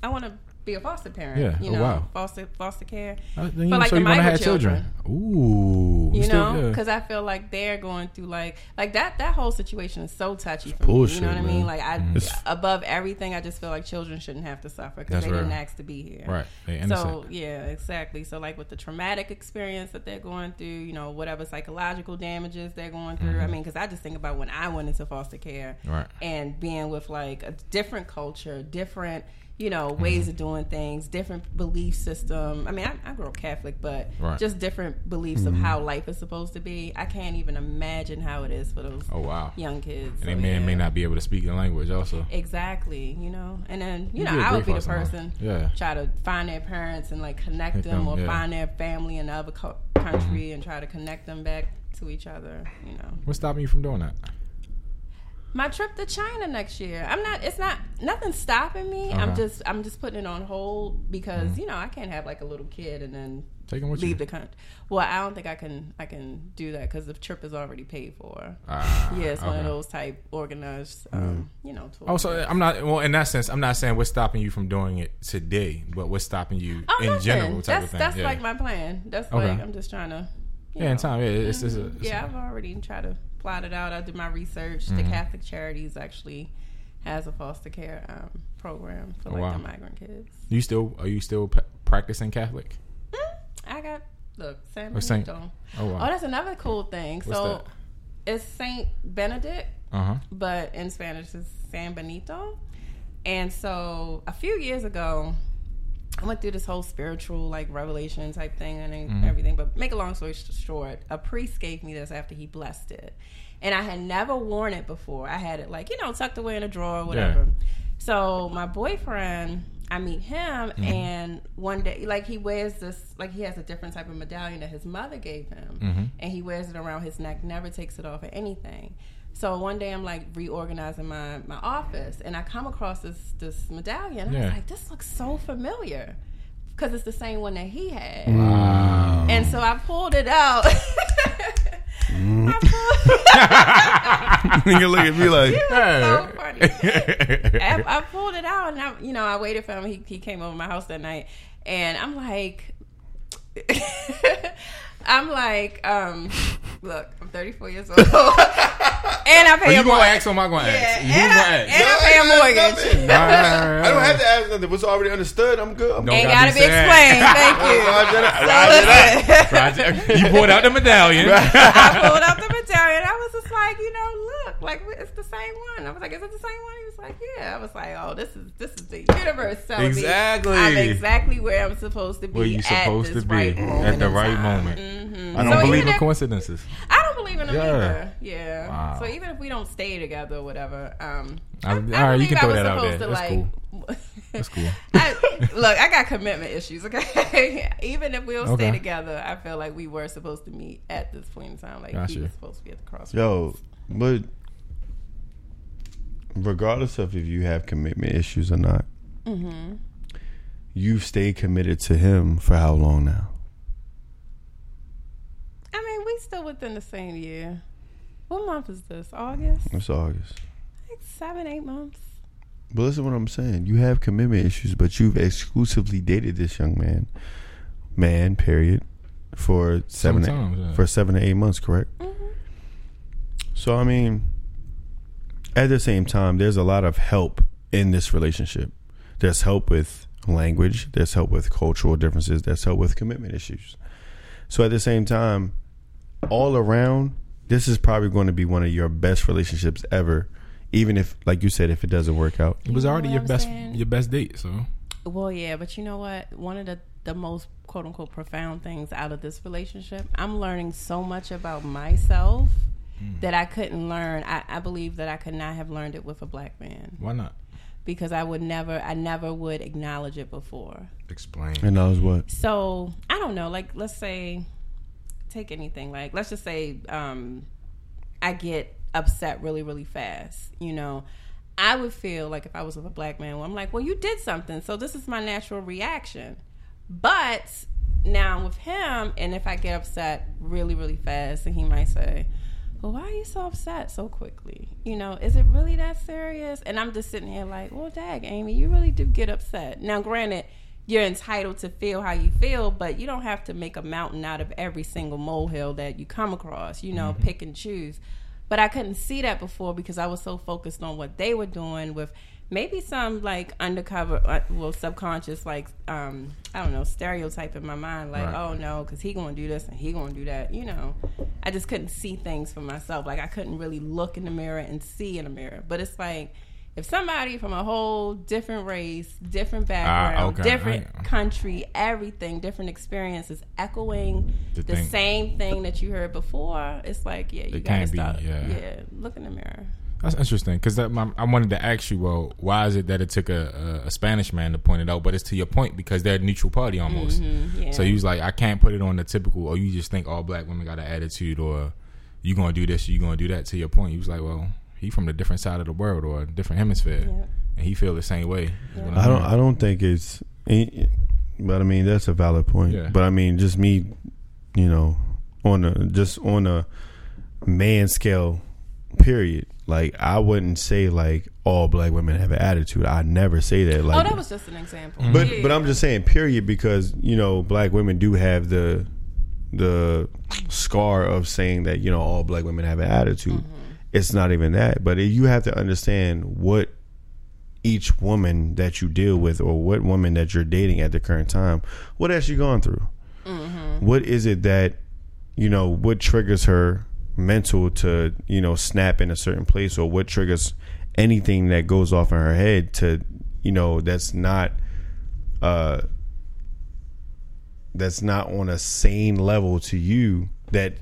I want to be a foster parent. Yeah. You Oh, know, wow. foster foster care. Uh, then you, like, so the you want to have children? Ooh, You still- know, yeah. because I feel like they're going through like like that. That whole situation is so touchy for bullshit, me. You know what I mean? Like I, It's- above everything, I just feel like children shouldn't have to suffer because they didn't ask to be here. right, they. So yeah, exactly. So like with the traumatic experience that they're going through, you know, whatever psychological damages they're going through. I mean, because I just think about when I went into foster care Mm-hmm. Right. and being with like a different culture, different you know Mm-hmm. ways of doing things, different belief system. I mean, I, I grew up Catholic, but Right. just different beliefs of how life is supposed to be. I can't even imagine how it is for those oh wow, young kids. and So, they may yeah. may not be able to speak the language also. Exactly, you know, and then you You'd know i would be the person, Yeah. try to find their parents and like connect them, or yeah. find their family in the other co- country and try to connect them back to each other. You know, What's stopping you from doing that? My trip to China next year. I'm not. It's not nothing stopping me. I'm just. I'm just putting it on hold because you know I can't have like a little kid and then Take them with leave you. the country. Well, I don't think I can. I can do that because the trip is already paid for. Ah, Yeah, it's one of those type organized. Um, You know. Tours. Oh, so I'm not. Well, in that sense, I'm not saying what's stopping you from doing it today, but what's stopping you Oh, in nothing. general type that's of thing. that's yeah. like my plan. That's Okay. like I'm just trying to. yeah, in time. Yeah, it's, it's, a, it's yeah, a- I've already tried to it out. I did my research. Mm-hmm. The Catholic Charities actually has a foster care um, program for Oh, like wow. the migrant kids. you still are you still p- practicing Catholic? I got look San Or Saint- Benito. Oh Oh, that's another cool thing. What's so it's Saint Benedict, Uh huh. but in Spanish it's San Benito. And so a few years ago, I went through this whole spiritual like revelation type thing and Mm-hmm. everything. But make a long story short, a priest gave me this after he blessed it, and I had never worn it before. I had it like you know tucked away in a drawer, or whatever. So my boyfriend, I meet him, Mm-hmm. and one day, like he wears this, like he has a different type of medallion that his mother gave him, Mm-hmm. and he wears it around his neck, never takes it off or anything. So one day I'm like reorganizing my, my office and I come across this this medallion. and I Yeah. was like, this looks so familiar because it's the same one that he had. Wow. And so I pulled it out. Mm. I pulled, Nigga look at me like, so funny. I, I pulled it out and I, you know, I waited for him. He, he came over my house that night, and I'm like, I'm like, um, look, I'm 34 years old, and I Are pay you a gonna mortgage. ask or am I gonna Yeah, ask? Who's and, gonna I, ask? and I pay a mortgage. All right, all right, I don't have to ask nothing. What's already understood, I'm good. I'm Don't Ain't gotta gotta be be explained. Thank you. Roger that. Roger that. Roger, you pulled out the medallion. I pulled out the medallion. I was just like, you know, look, like it's the same one. I was like, is it the same one? He was like, yeah. I was like, oh, this is this is the universe telling Exactly. me I'm exactly where I'm supposed to be. Where you at supposed to this be right at the right time. moment. Mhm. I don't So believe in if- coincidences. I don't believe in them Yeah. either. Yeah. Wow. So even if we don't stay together or whatever, um, I- I, I all right, you can throw that out supposed there. To, That's like, That's cool. I, look, I got commitment issues. Okay, even if we don't Okay. stay together, I feel like we were supposed to meet at this point in time. Like Gotcha. he was supposed to be at the crossroads. Yo, but regardless of if you have commitment issues or not, Mm-hmm. you've stayed committed to him for how long now? I mean, we still within the same year. What month is this? August? It's August. Like seven, eight months. But listen to what I'm saying. You have commitment issues, but you've exclusively dated this young man, man, period, for seven, Sometimes, yeah. for seven to eight months, correct? Mm-hmm. So I mean, at the same time, there's a lot of help in this relationship. There's help with language. There's help with cultural differences. There's help with commitment issues. So at the same time, all around, this is probably going to be one of your best relationships ever. Even if, like you said, if it doesn't work out. It was You know already your I'm best saying? your best date. So Well, yeah, but you know what? One of the the most quote unquote profound things out of this relationship, I'm learning so much about myself that I couldn't learn. I, I believe that I could not have learned it with a black man why not because I would never, I never would acknowledge it before. explain? And that was what? So I don't know. Like, let's say, take anything. Like, let's just say, um, I get upset really, really fast. You know, I would feel like if I was with a black man, well, I'm like, well, you did something, so this is my natural reaction. But now I'm with him, and if I get upset really, really fast, and he might say, well, why are you so upset so quickly? You know, is it really that serious? And I'm just sitting here like, well, dag, Amy, you really do get upset. Now, granted, you're entitled to feel how you feel, but you don't have to make a mountain out of every single molehill that you come across, you know, mm-hmm. pick and choose. But I couldn't see that before because I was so focused on what they were doing with maybe some like undercover, uh, well, subconscious, like, um, I don't know, stereotype in my mind, like, Right. oh no, because he gonna do this and he gonna do that, you know. I just couldn't see things for myself. Like I couldn't really look in the mirror and see in the mirror. But it's like if somebody from a whole different race, different background, okay. different country, everything, different experiences, echoing The the, thing- same thing that you heard before, it's like, yeah, you gotta can't be, yeah. yeah, look in the mirror. That's interesting because I wanted to ask you, well, why is it that it took a, a, a Spanish man to point it out? But it's to your point because they're a neutral party almost. Mm-hmm, yeah. So he was like, I can't put it on the typical, or you just think all black women got an attitude, or you gonna do this, or you gonna do that. To your point, he was like, well, he from the different side of the world or a different hemisphere, Yeah. and he feel the same way. is what I'm don't. I don't think it's. But I mean, that's a valid point. Yeah. But I mean, just me, you know, on a just on a man scale, period. Like I wouldn't say like all black women have an attitude. I never say that. Oh, like, oh, that was just an example. but Yeah, but. I'm just saying period because you know black women do have the the scar of saying that you know all black women have an attitude. Mm-hmm. It's not even that, but you have to understand what each woman that you deal with or what woman that you're dating at the current time, what has she gone through? Mm-hmm. What is it that you know? What triggers her mental to you know snap in a certain place, or what triggers anything that goes off in her head to you know that's not uh that's not on a sane level to you that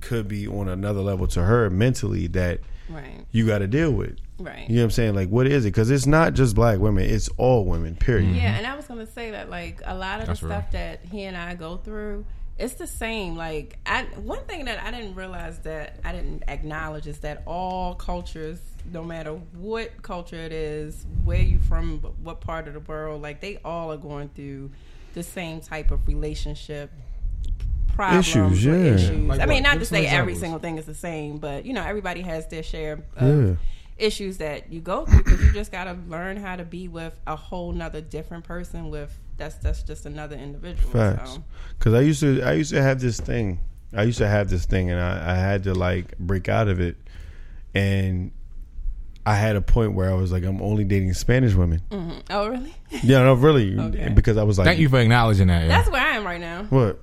could be on another level to her mentally that right, you got to deal with. right. You know what I'm saying? Like, what is it? Because it's not just black women; it's all women. Period. Yeah, and I was gonna say that like a lot of That's the real. stuff that he and I go through, it's the same. Like I one thing that I didn't realize that I didn't acknowledge is that all cultures, no matter what culture it is, where you from, what part of the world, like they all are going through the same type of relationship problems Issues, yeah. issues. Like I mean, not Give to some say every single thing is the same, but you know, everybody has their share of Yeah. Issues that you go through because you just got to learn how to be with a whole nother different person with that's that's just another individual. Facts. So. Because I used to, I used to have this thing. I used to have this thing, and I, I had to like break out of it. And I had a point where I was like, I'm only dating Spanish women. Mhm. Oh, really? Yeah, no, really, Okay. because I was like, Thank you for acknowledging that. Yeah. That's where I am right now. What?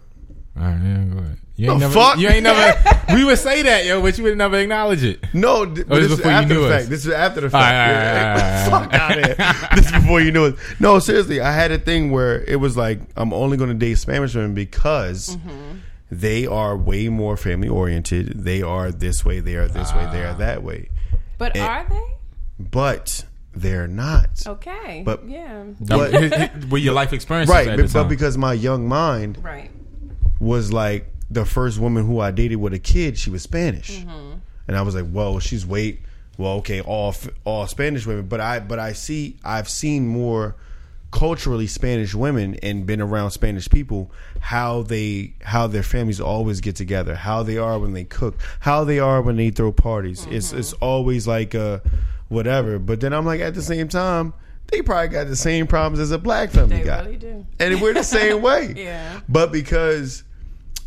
All right, yeah, go ahead. You ain't The never, fuck? You ain't never. we would say that, yo, but you would never acknowledge it. No, th- but this this is before you after knew the us. fact. This is after the All right, fact. all right, all right, Fuck out of here. This is before you knew it. No, seriously, I had a thing where it was like I'm only going to date Spanish women because Mm-hmm. they are way more family oriented. They are this way. They are this way. Ah. They are that way. But And- are they But they're not. okay? But- yeah, But- with your life experience, Right, at but, the but because my young mind right. Was like the first woman who I dated with a kid, she was Spanish, and I was like, "Whoa, she's wait, well, okay, all all Spanish women." But I but I see I've seen more culturally Spanish women and been around Spanish people how they how their families always get together, how they are when they cook, how they are when they throw parties. It's it's always like uh whatever. But then I'm like at the same time. They probably got the same problems as a black family They got, really do. and we're the same way. Yeah. But because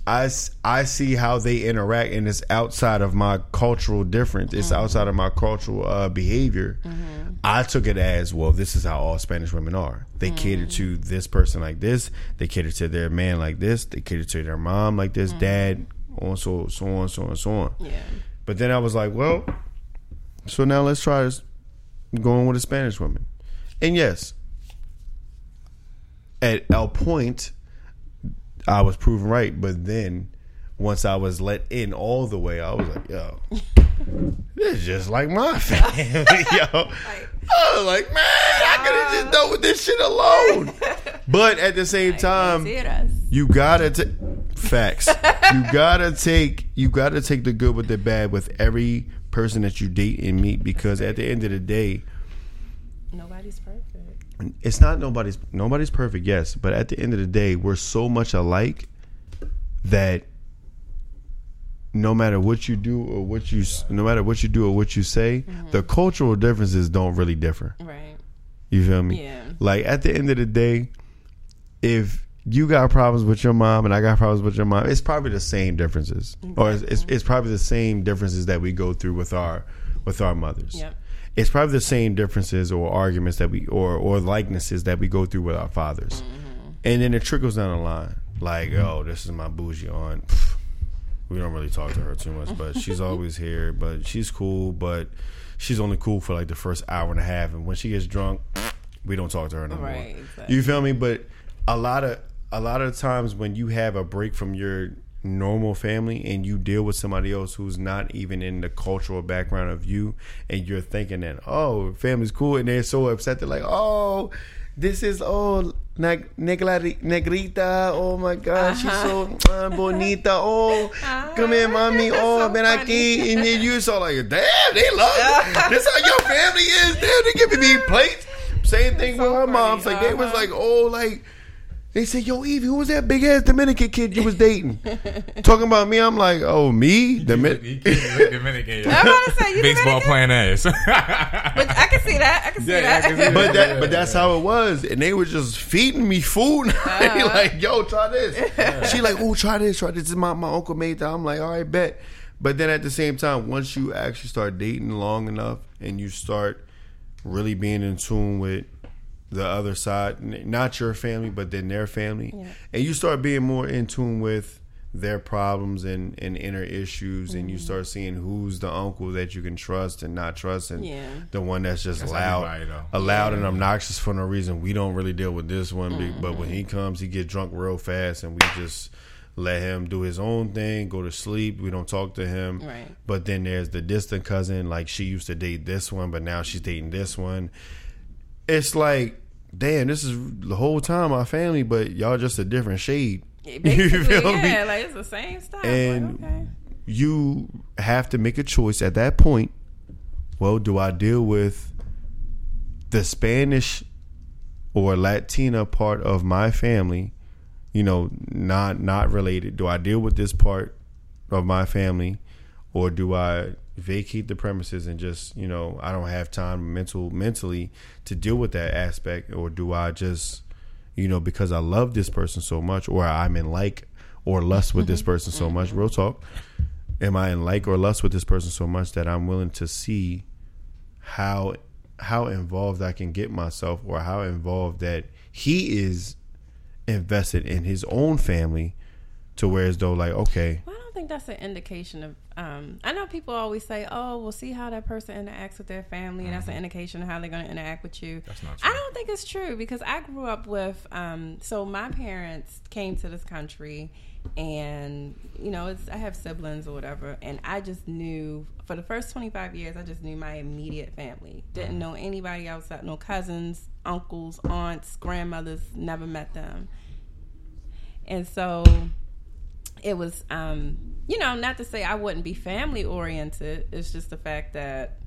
I, I see how they interact and it's outside of my cultural difference, it's mm-hmm. outside of my cultural uh, behavior. Mm-hmm. I took it as well. This is how all Spanish women are. They cater mm. to this person like this. They cater to their man like this. They cater to their mom like this, mm-hmm. dad, on so so on so on so on. Yeah. But then I was like, well, so now let's try this going with a Spanish woman. And yes, at a point, I was proven right. But then once I was let in all the way, I was like, yo, this is just like my family, yo. I was like, man, I could have just done with this shit alone. But at the same time, you gotta take facts. you gotta take you gotta take the good with the bad with every person that you date and meet because at the end of the day, Nobody's. It's not nobody's nobody's perfect, yes, but at the end of the day, we're so much alike that no matter what you do or what you no matter what you do or what you say, mm-hmm. the cultural differences don't really differ. Right. You feel me? Yeah. Like at the end of the day, if you got problems with your mom and I got problems with your mom, it's probably the same differences, or it's, it's, it's probably the same differences that we go through with our with our mothers. Yep. It's probably the same differences or arguments that we or or likenesses that we go through with our fathers, mm-hmm. and then it trickles down the line. Like, mm-hmm. oh, this is my bougie aunt. We don't really talk to her too much, but she's always here. But she's cool, but she's only cool for like the first hour and a half, and when she gets drunk, we don't talk to her no more. Right, exactly. You feel me? But a lot of a lot of times when you have a break from your normal family and you deal with somebody else who's not even in the cultural background of you and you're thinking that oh family's cool and they're so upset they're like oh this is oh neg- negla- negrita oh my god she's so uh, bonita oh come here mommy oh So ven aquí and then you so like damn they love it. this how your family is damn they giving me plates same thing with So her funny. like they was Uh-huh. like oh like they said, "Yo, Evie, who was that big ass Dominican kid you was dating?" Talking about me, I'm like, "Oh, me, Dominican." Dominican. I'm about to say you Baseball playing ass. But I can see that. I can see Yeah, that. I can see But that, but that's how it was, and they were just feeding me food. Uh-huh. like, yo, try this. she like, oh, try this, try this. This is my my uncle made that. I'm like, all right, bet. But then at the same time, once you actually start dating long enough, and you start really being in tune with the other side, not your family, but then their family, Yeah. and you start being more in tune with their problems and, and inner issues, and you Mm-hmm. start seeing who's the uncle that you can trust and not trust, and Yeah. the one that's just That's loud, everybody, though. loud and obnoxious for no reason. We don't really deal with this one, be- but when he Mm-hmm. comes, he get drunk real fast, and we just let him do his own thing, go to sleep. We don't talk to him. Right. But then there's the distant cousin, like she used to date this one, but now she's dating this one. It's like, damn, this is the whole time my family, but y'all just a different shade. Basically, feel me? yeah, like it's the same stuff. And- like, okay. you have to make a choice at that point. Well, do I deal with the Spanish or Latina part of my family? You know, not not related. Do I deal with this part of my family, or do I vacate the premises and just you know I don't have time mental mentally to deal with that aspect, or do I just you know because I love this person so much, or I'm in like or lust with this person so much? Mm-hmm. Real talk. Am I in like or lust with this person so much that I'm willing to see how how involved I can get myself, or how involved that he is invested in his own family, to where as though like okay, Well, I don't think that's an indication of. Um, I know people always say, "Oh, we'll see how that person interacts with their family, and that's an indication of how they're going to interact with you." That's not I don't think it's true because I grew up with. Um, so my parents came to this country, and you know, it's, I have siblings or whatever, and I just knew for the first twenty five years, I just knew my immediate family. Didn't know anybody outside, no cousins, uncles, aunts, grandmothers. Never met them, and so it was um you know not to say i wouldn't be family oriented it's just the fact that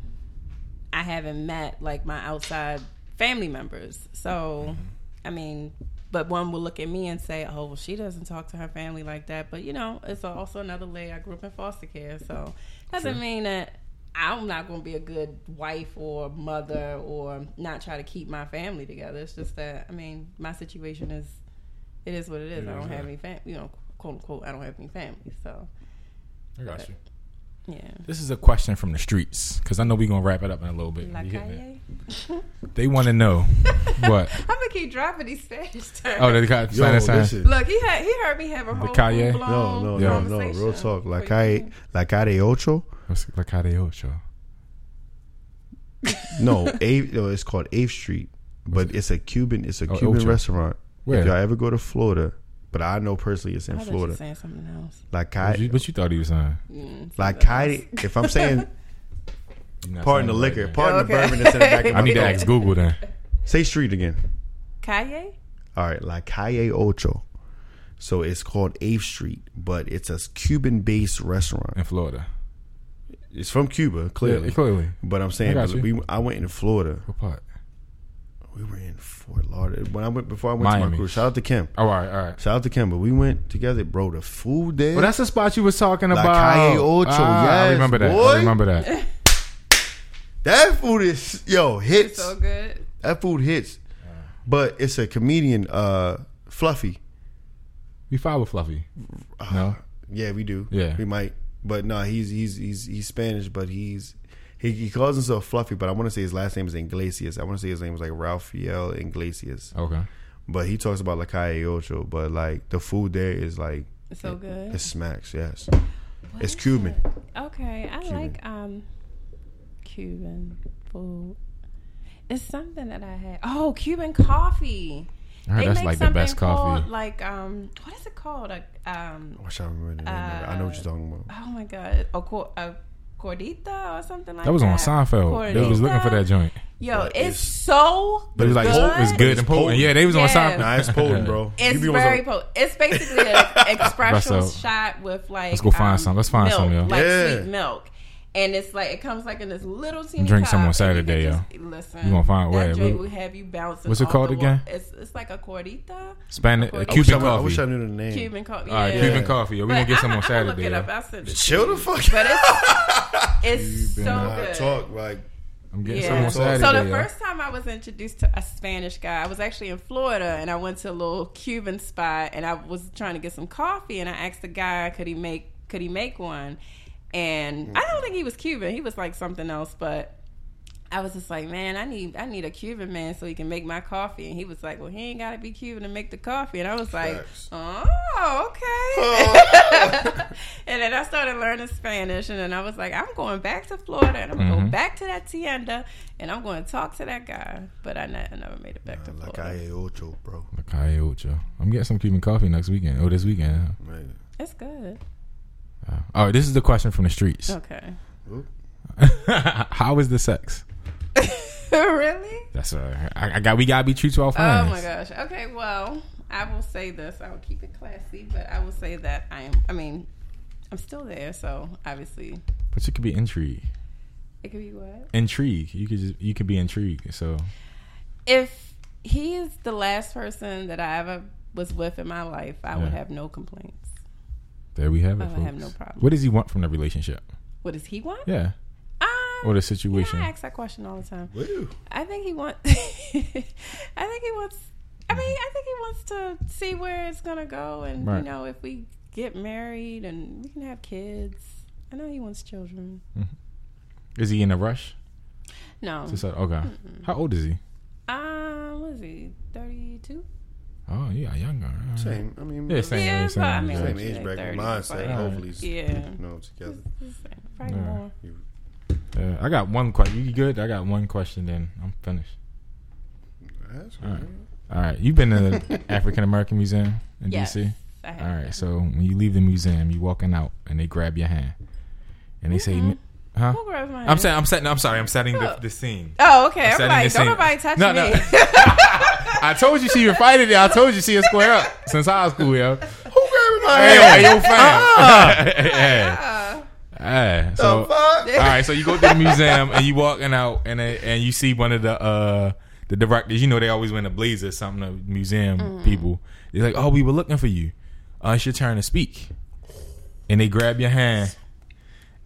i haven't met like my outside family members. So i mean but one will look at me and say oh well she doesn't talk to her family like that. But you know it's also another layer. I grew up in foster care so doesn't mean that i'm not going to be a good wife or mother or not try to keep my family together. It's just that i mean my situation is it is what it is. I don't have any family, you know, quote unquote. I don't have any family, so I got you. yeah. This is a question from the streets because I know we're gonna wrap it up in a little bit. La You getting it? calle. They want to know what. I'm gonna keep dropping these Spanish terms. Oh, they got yo, Spanish sign. Look, he had he heard me have a whole calle? no, no, no, no, real talk. La before you calle, la calle ocho. What's La Calle Ocho? No, eighth, no, it's called Eighth Street, but it's a Cuban. It's a Oh, Cuban Ocho. restaurant. Where? If y'all ever go to Florida, but I know personally it's I in thought you were Florida. saying something else. La What calle, you, what you thought he was saying? Mm, la something If I'm saying, You not pardon the saying it liquor, right pardon Okay. the bourbon that's in the back of then. my I need to throat. ask Google then. Say street again. Calle. All right, La Calle Ocho. So it's called Eighth Street, but it's a Cuban-based restaurant. In Florida. It's from Cuba, clearly. Yeah, clearly. But I'm saying, I got but you. we, I went in Florida. What part? We were in Fort Lauderdale. When I went before I went to my cruise. Shout out to Kim. Oh, all right, all right. Shout out to Kim. But we went together, bro. The food there. Well, that's the spot you was talking La about. Calle Ocho, Ah, I remember that. boy. I remember that. that food is yo hits. So good. that food hits. But it's a comedian, uh, Fluffy. We follow Fluffy. No, Yeah, we do. Yeah. we might. But no, he's he's he's he's Spanish, but he's he, he calls himself Fluffy. But I want to say his last name is Inglesias. I want to say his name was like Rafael Inglesias. okay. But he talks about La Calle Ocho. But like the food there is like It's so good. it smacks. Yes, What it's Cuban. it? Okay, I Cuban. like um Cuban food. It's something that I had. Oh, Cuban coffee. I heard They that's make like the best coffee. called, Like um, what is it called? A, um, I wish I remember the name. of it. I know what you're talking about. oh my god, a, cor- a cordita or something like That That was on Seinfeld. They was looking for that joint. Yo, But it's, it's- so. But it was like good. it's good and potent. potent. Yeah, they was on Seinfeld. Nah, it's potent, bro. It's You very potent. It's basically an espresso shot with like. Let's go find um, some. Let's find milk, some, yo. Like Yeah. sweet milk. And it's like it comes like in this little teeny Drink cup, some on and you Saturday, yo. just- Listen, You gonna find- that where? drink What- will have you bouncing. what's it called again? It's it's like a cordita, Spanish, I wish I wish, Cuban I, I coffee. wish I knew the name. Cuban coffee. All right, yeah. Cuban coffee. Yo, we gonna But get some on I Saturday. Look it up. I'll send it. Chill the fuck. But it's it's so good. talk like I'm getting Yeah. So Saturday. So the yo. first time I was introduced to a Spanish guy, I was actually in Florida, and I went to a little Cuban spot, and I was trying to get some coffee, and I asked the guy, could he make could he make one? And I don't think he was Cuban; he was like something else, but. I was just like, man, I need I need a Cuban man so he can make my coffee. And he was like, well, he ain't got to be Cuban to make the coffee. And I was like, Facts. oh, okay. and then I started learning Spanish, and then I was like, I'm going back to Florida, and I'm gonna Mhm. go back to that tienda, and I'm going to talk to that guy. But I, ne- I never made it back to La Florida. Calle Ocho, bro. La Calle Ocho. I'm getting some Cuban coffee next weekend. Oh, this weekend. Man. It's good. Uh, all right, this is the question from the streets. Okay. How is the sex? really? That's uh, I, I got. We gotta be true to our friends. Oh my gosh. Okay. Well, I will say this. I will keep it classy, but I will say that I am. I mean, I'm still there, so obviously But you could be intrigued. it could be what. Intrigue. You could just. You could be intrigued. So If he is the last person that I ever was with in my life, I would have no complaints. there we have it. I have no problem. What does he want from the relationship? What does he want? Yeah. Or the yeah, situation. I ask that question all the time. Woo. I think he wants. I think he wants. I mean, I think he wants to see where it's gonna go, and Right. you know, if we get married and we can have kids. I know he wants children. Is he in a rush? No. To say- okay. How old is he? Um, what is he? Thirty-two. Oh, yeah, younger. Alright. Same. I mean, Yeah, same. Yeah, same, but I mean, same. same age like bracket 30, mindset. like- Hopefully, Yeah. you know, together. Probably Yeah. more. You- Yeah, I got one question. You good? I got one question. Then I'm finished. That's All right. right. All right. You've been to the African American Museum in Yes, DC. I have. All right. So when you leave the museum, you walking out, and they grab your hand, and they say, Mhm. "Huh?" Who grabs my I'm saying. I'm setting. I'm sorry. I'm setting the, Oh. the scene. Oh, okay. I'm I'm setting like, the don't scene. nobody touch No, me. no. I told you she invited it. I told you she a square up since high school, yo. Who grabbing my Hey, hand? hey, yo, fam. yeah. Uh, Yeah. So, fuck? all right. So you go to the museum and you walking out and it- and you see one of the uh the directors. You know they always wear a blazer. Something the museum people. They're like, oh, we were looking for you. Uh, it's your turn to speak. And they grab your hand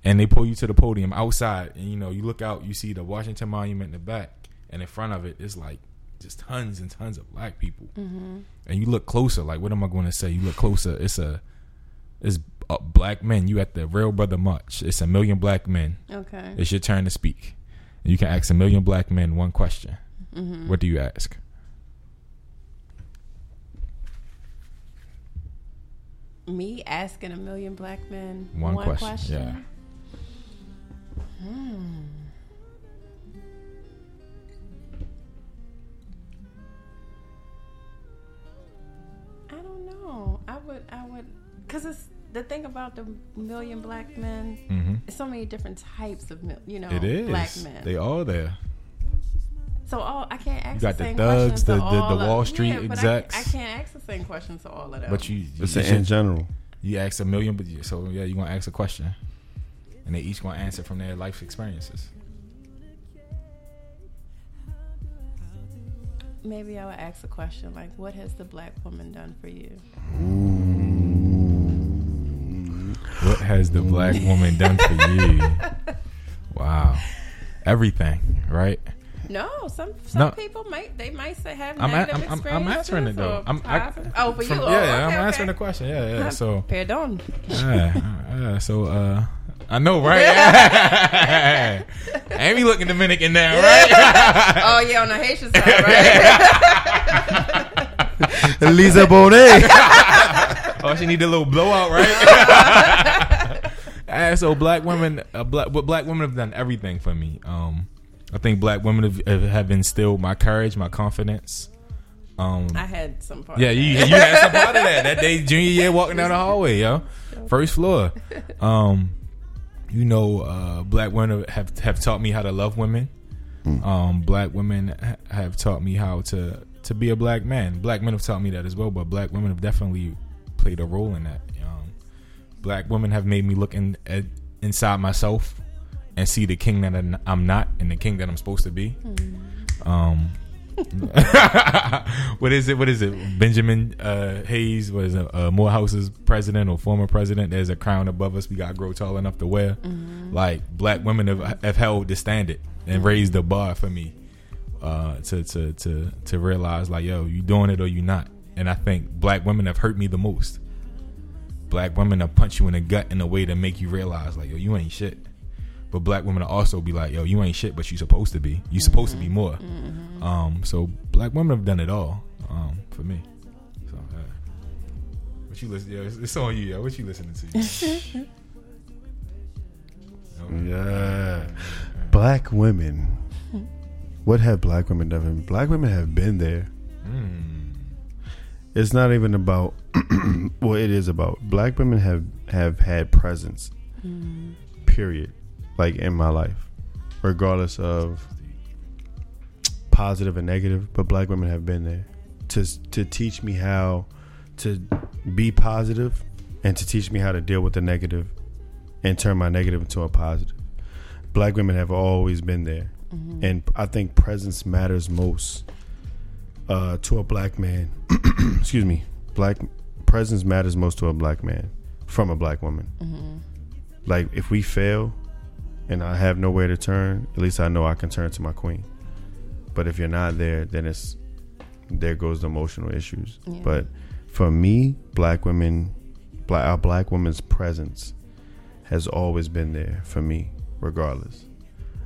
and they pull you to the podium outside. And you know you look out, you see the Washington Monument in the back, and in front of it is like just tons and tons of black people. And you look closer. Like, what am I going to say? You look closer. It's a it's uh, black men. You at the Real Brother March. It's a million black men. okay. It's your turn to speak. You can ask a million black men one question. Mm-hmm. What do you ask? Me asking a million black men One one, question, question. yeah. Hmm. I don't know. I would. I would. Because it's the thing about the million black men. Mm-hmm. So many different types of, mil- you know, It is. black men. They all there. So all I can't ask got the the same thugs, questions to the- the- all the of- Wall Street yeah, but execs. I, I can't ask the same questions to all of them. But you, you, It's you in general. you ask a million, but you, so yeah, you're gonna ask a question, and they each gonna answer from their life experiences. maybe I would ask a question like, "What has the black woman done for you?" What has the black woman done for you? Wow, everything, right? No, some some No. people might they might say have I'm, a, negative I'm, I'm, I'm experiences answering it though. or I'm, I, positive- oh, for from- you? Yeah, Oh, yeah, okay, I'm answering the question. Yeah, yeah. So, Pardon. yeah, yeah, so, uh, I know, right? Amy looking Dominican now, right? oh yeah, on the Haitian side, right? Lisa Bonet. Oh, she need a little blowout, right? Ah, so black women, uh, black, but black women have done everything for me. Um, I think black women have, have, have instilled my courage, my confidence. Um, I had some part. Yeah, of you that. you had some part of that that day junior year walking down the hallway, yo, first floor. Um, you know, uh, black women have have taught me how to love women. Um, black women have taught me how to to be a black man. Black men have taught me that as well, but black women have definitely played a role in that. Um, black women have made me look in at, inside myself and see the king that I'm- not and the king that I'm supposed to be. Um, what is it? What is it? Benjamin uh, Mays was uh, Morehouse's president or former president. There's a crown above us. We got to grow tall enough to wear. Like black women have, have held the standard and raised the bar for me uh, to to to to realize like, yo, you doing it or you not. And I think black women have hurt me the most. Black women have punch you in the gut in a way to make you realize like, yo, you ain't shit. But black women will also be like, yo, you ain't shit, but you supposed to be. You supposed to be more. Um, so black women have done it all um, for me. So, uh, what you listen? Yeah, it's, it's on you. Yo. What you listening to? Yeah. Black women. What have black women done? for me? Black women have been there. Mm. It's not even about well, it is about black women have have had presence. Mm. Period. Like in my life. Regardless of positive and negative, but black women have been there to to teach me how to be positive and to teach me how to deal with the negative and turn my negative into a positive. Black women have always been there, mm-hmm. and I think presence matters most uh, to a black man. Excuse me, black presence matters most to a black man from a black woman. Like if we fail, and I have nowhere to turn, at least I know I can turn to my queen. But if you're not there, then it's there goes the emotional issues. Yeah. But for me, black women, black our black women's presence has always been there for me, regardless.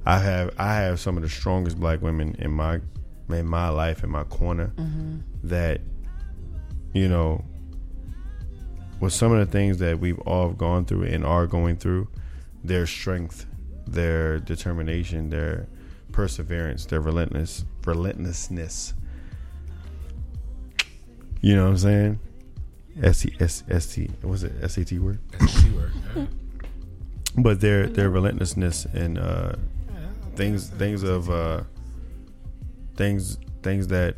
I have I have some of the strongest black women in my in my life in my corner that you know with some of the things that we've all gone through and are going through, their strength, their determination, their perseverance, their relentless relentlessness. You know what I'm saying? S T S S T was it S A T word? That's the T word. Yeah. But their their relentlessness and uh, things things of uh, things things that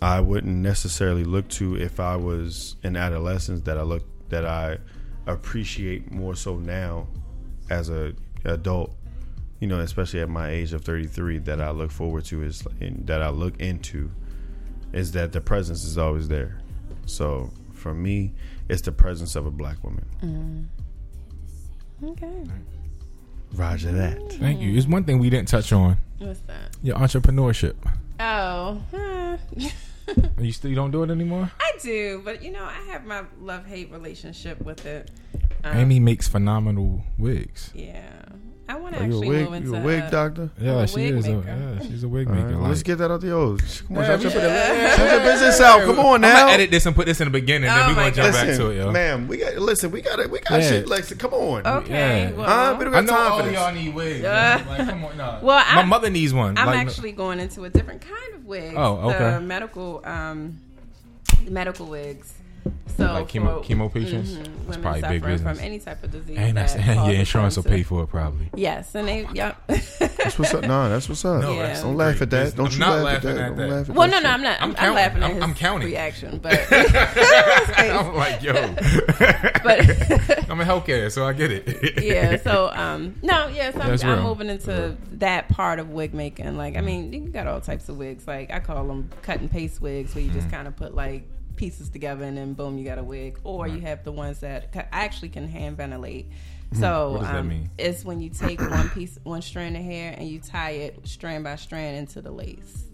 I wouldn't necessarily look to if I was in adolescence that I look that I appreciate more so now as a adult. You know especially at my age of 33 that I look forward to is in, that I look into is that the presence is always there. So for me it's the presence of a black woman. Mm. Okay. Roger that Thank you. It's one thing we didn't touch on What's that? your entrepreneurship. Oh, huh. You still you don't do it anymore. I do, but you know, I have my love hate relationship with it. Um, Amy makes phenomenal wigs. Yeah, I want to Are you a actually wig? move into You a wig doctor? Yeah, a she wig is. A, yeah, she's a wig maker. right, like- let's get that out the old. Come on, Yeah, shut we your, should- business- shut your business out. Come on now. I'm gonna edit this and put this in the beginning, Oh then we're gonna jump Listen, back to it, yo. ma'am, we got listen. We got it. We got Yeah. shit. Like, come on. Okay, Yeah. well, Uh, we don't I got know time all for this. y'all need wigs. Uh, like, come on, nah. well, my I'm- mother needs one. I'm like, actually going into a different kind of wig. Oh, okay. The medical, um, medical wigs. So Like chemo- for- chemo patients? mhm, That's probably big business. from any type of disease. and that's, that and your causes insurance will pay for it probably. Yes, and they, yep. That's what's up. Nah, that's what's up. No, Yeah. that's Don't laugh at that. Don't I'm you not laugh at that. at Don't that. laugh at well, that no, no. I'm not. I'm I'm, I'm laughing at I'm- his I'm counting. reaction, but I'm like, yo, but I'm in healthcare, so I get it. yeah. So um, no, yeah. So I'm, I'm moving into that part of wig making. Like, I mean, you got all types of wigs. Like I call them cut and paste wigs, where you just kind of put like pieces together and then boom, you got a wig. Or you have the ones that I actually can hand ventilate. So does that um, it's when you take one piece, one strand of hair, and you tie it strand by strand into the lace.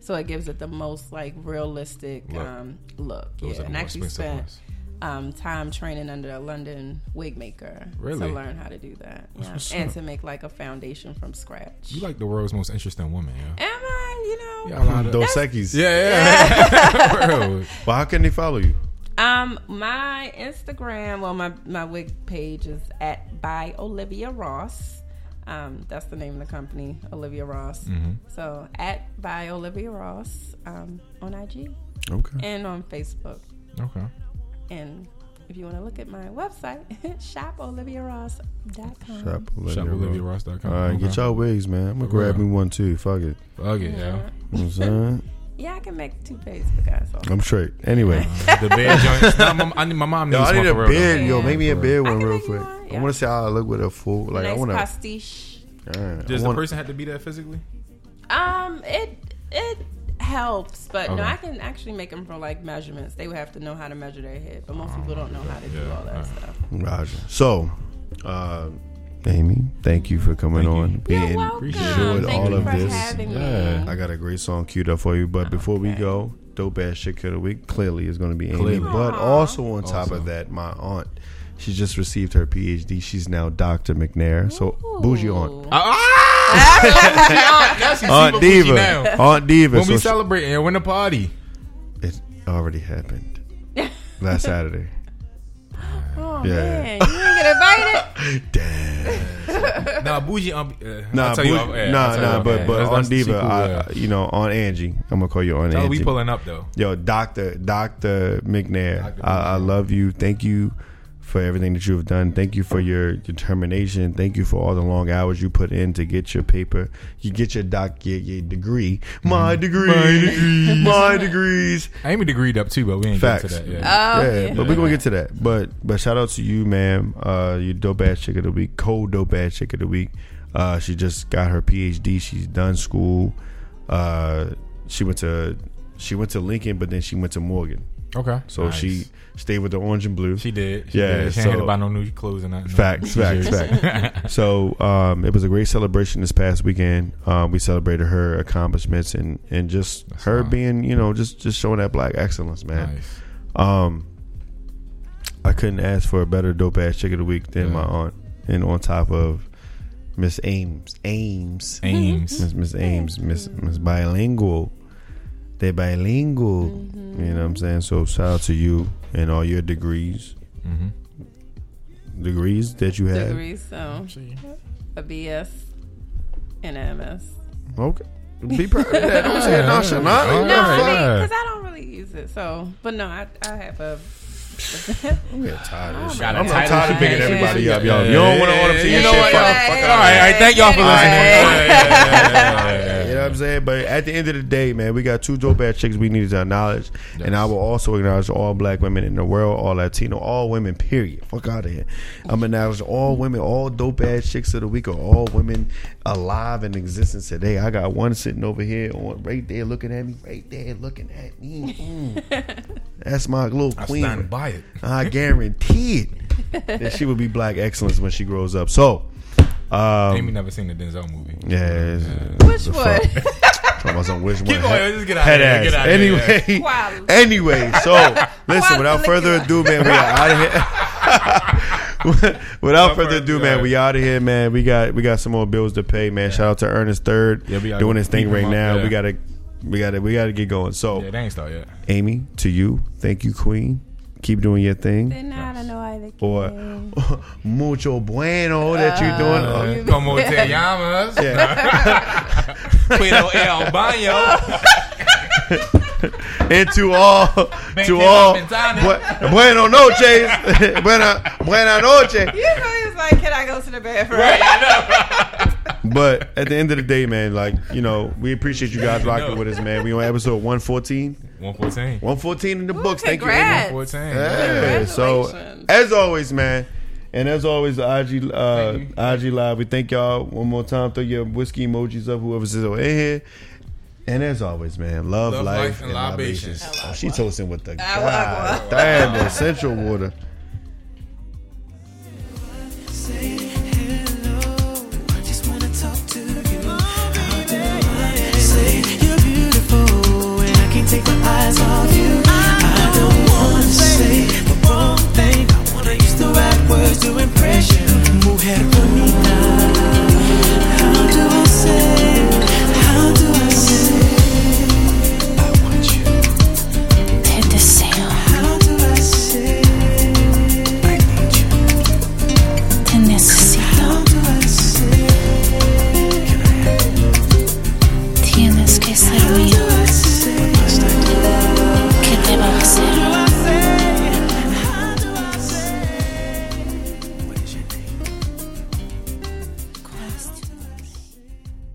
So it gives it the most like realistic Look. um, look. Yeah, and actually spent ones. Um, time training under a London wig maker Really? to learn how to do that. Yeah. what's And to make like a foundation from scratch. You like the world's most interesting woman, yeah. Am I? You know. Yeah, a lot of- Dos Equis. yeah, yeah. Real. Well, how can they follow you? Um, my Instagram, well, my my wig page is at by Olivia Ross. Um, that's the name of the company, Olivia Ross. Mm-hmm. So at by Olivia Ross um, on IG Okay. and on Facebook. Okay. And if you want to look at my website, shopoliviaross.com. Shop Olivia Ross. ShopOliviaRoss.com. All right, get y'all wigs, man. I'm gonna grab me one too. Fuck it. Fuck it, Yeah. You know what I'm saying? yeah, I can make two pays for guys. So. I'm straight. Anyway. yo. The beard joints. Nah, my, I need, my mom needs Yo, I one need a for real, Yo, make me a For beard one real quick. one, I want to see how I look with a full. Like I want to. pastiche. Does the person have to be there physically? Um, it it helps, but no, I can actually make them for like measurements. They would have to know how to measure their head, but most people don't know how to do all that stuff. Roger. So, uh, Amy, thank you for coming Thank you. on, being You're welcome. enjoyed Thank all you of for this. having Yeah. me. I got a great song queued up for you, but before we go, dope ass shit of the week clearly is going to be Amy. Clearly. But Aw. also on top Also. of that, my aunt, she just received her PhD. She's now Doctor McNair. So bougie aunt, Ah! Now Aunt super Diva, now. Aunt Diva. When So we she- celebrating, when the party? it already happened last Saturday. Oh Yeah. man, you didn't get invited. Damn. Nah, bougie. Um, uh, Nah, I'll tell you bougie- off air. I'll nah, tell you nah. off But air. but That's- Aunt that's- Diva, cool, I, yeah. you know, Aunt Angie. I'm gonna call you Aunt Oh, Angie. we pulling up though. Yo, Doctor Doctor McNair, Dr. I, I love you. Thank you for everything that you have done. Thank you for your determination. Thank you for all the long hours you put in to get your paper. You get your doc, your, your degree. My degree, my degrees. I am degreed up too, but we ain't Facts. get to that yet. Oh, yeah, yeah. but we're gonna get to that. But but shout out to you, ma'am. Uh, you dope ass chick of the week, cold dope ass chick of the week. Uh, she just got her PhD. She's done school. Uh, she went to she went to Lincoln, but then she went to Morgan. Okay. So Nice. she stayed with the orange and blue. she did. She Yeah, did. She ain't had so- to buy no new clothes or nothing. Facts, facts, facts. so um, it was a great celebration this past weekend. Um, we celebrated her accomplishments and and just That's her fine. being, you know, just just showing that black excellence, man. Nice. Um, I couldn't ask for a better dope ass chick of the week than Yeah. my aunt, and on top of Miss Ames, Ames, Ames. Miss Miss Ames, Miss Miss bilingual. They bilingual. Mm-hmm. You know what I'm saying? So shout out to you and all your degrees, hmm degrees that you have. Degrees, so a BS and a MS. Okay. Be proud of that. Don't say it nonchalant. All No, I right. mean, because I don't really use it. So, but no, I, I have a. I'm getting tired of this shit. Got a I'm, I'm tired of picking everybody up, y'all. yeah, You don't want to yeah, order to yeah, your yeah, shit. yeah, Fuck, yeah, fuck yeah, out All of right, all right. Thank y'all for listening. What I'm saying? But at the end of the day, man, we got two dope ass chicks we needed to acknowledge. And I will also acknowledge all black women in the world, all Latino, all women, period. Fuck out of here. I'm gonna acknowledge all women, all dope ass chicks of the week, or all women alive in existence today. I got one sitting over here, on right there, looking at me, right there, looking at me. Mm. That's my little I queen. stand by it. I guarantee it that she will be black excellence when she grows up. So, um, Amy never seen the Denzel movie. yeah, it's- Which one? fuck? Talking about some which one? Keep going, just get out head of here, get out of here, Anyway, Wow. anyway. So listen, without further ado, man, we are out of here. without further ado, man, we out of here, man. We got we got some more bills to pay, man. Shout out to Ernest Third Yeah, doing his thing right up, now. yeah. We gotta we gotta we gotta get going. So Yeah, they ain't start yet. Amy, to you, thank you, Queen. Keep doing your thing. De nada, no hay de Or mucho bueno that you're doing. Uh, Uh, como te llamas? yeah. Puedo ir al baño. and to all to all bu- bueno noches buena buena noche You know, he was like, "Can I go to the bathroom?" but at the end of the day, man, like you know, we appreciate you guys rocking no. with us, man. We on episode one fourteen. One fourteen. One fourteen in the Ooh, books. Congrats. Thank you. One fourteen. Yeah. So as always, man. And as always, the IG uh, IG live. We thank y'all one more time. Throw your whiskey emojis up. whoever's says over here. And as always, man, love, love life, life, and, libations. libations. Oh, she toasting with the God, damn essential water. take my eyes off you. I don't wanna say the wrong thing. I wanna use the right words to impress you. How do I say? How do I say?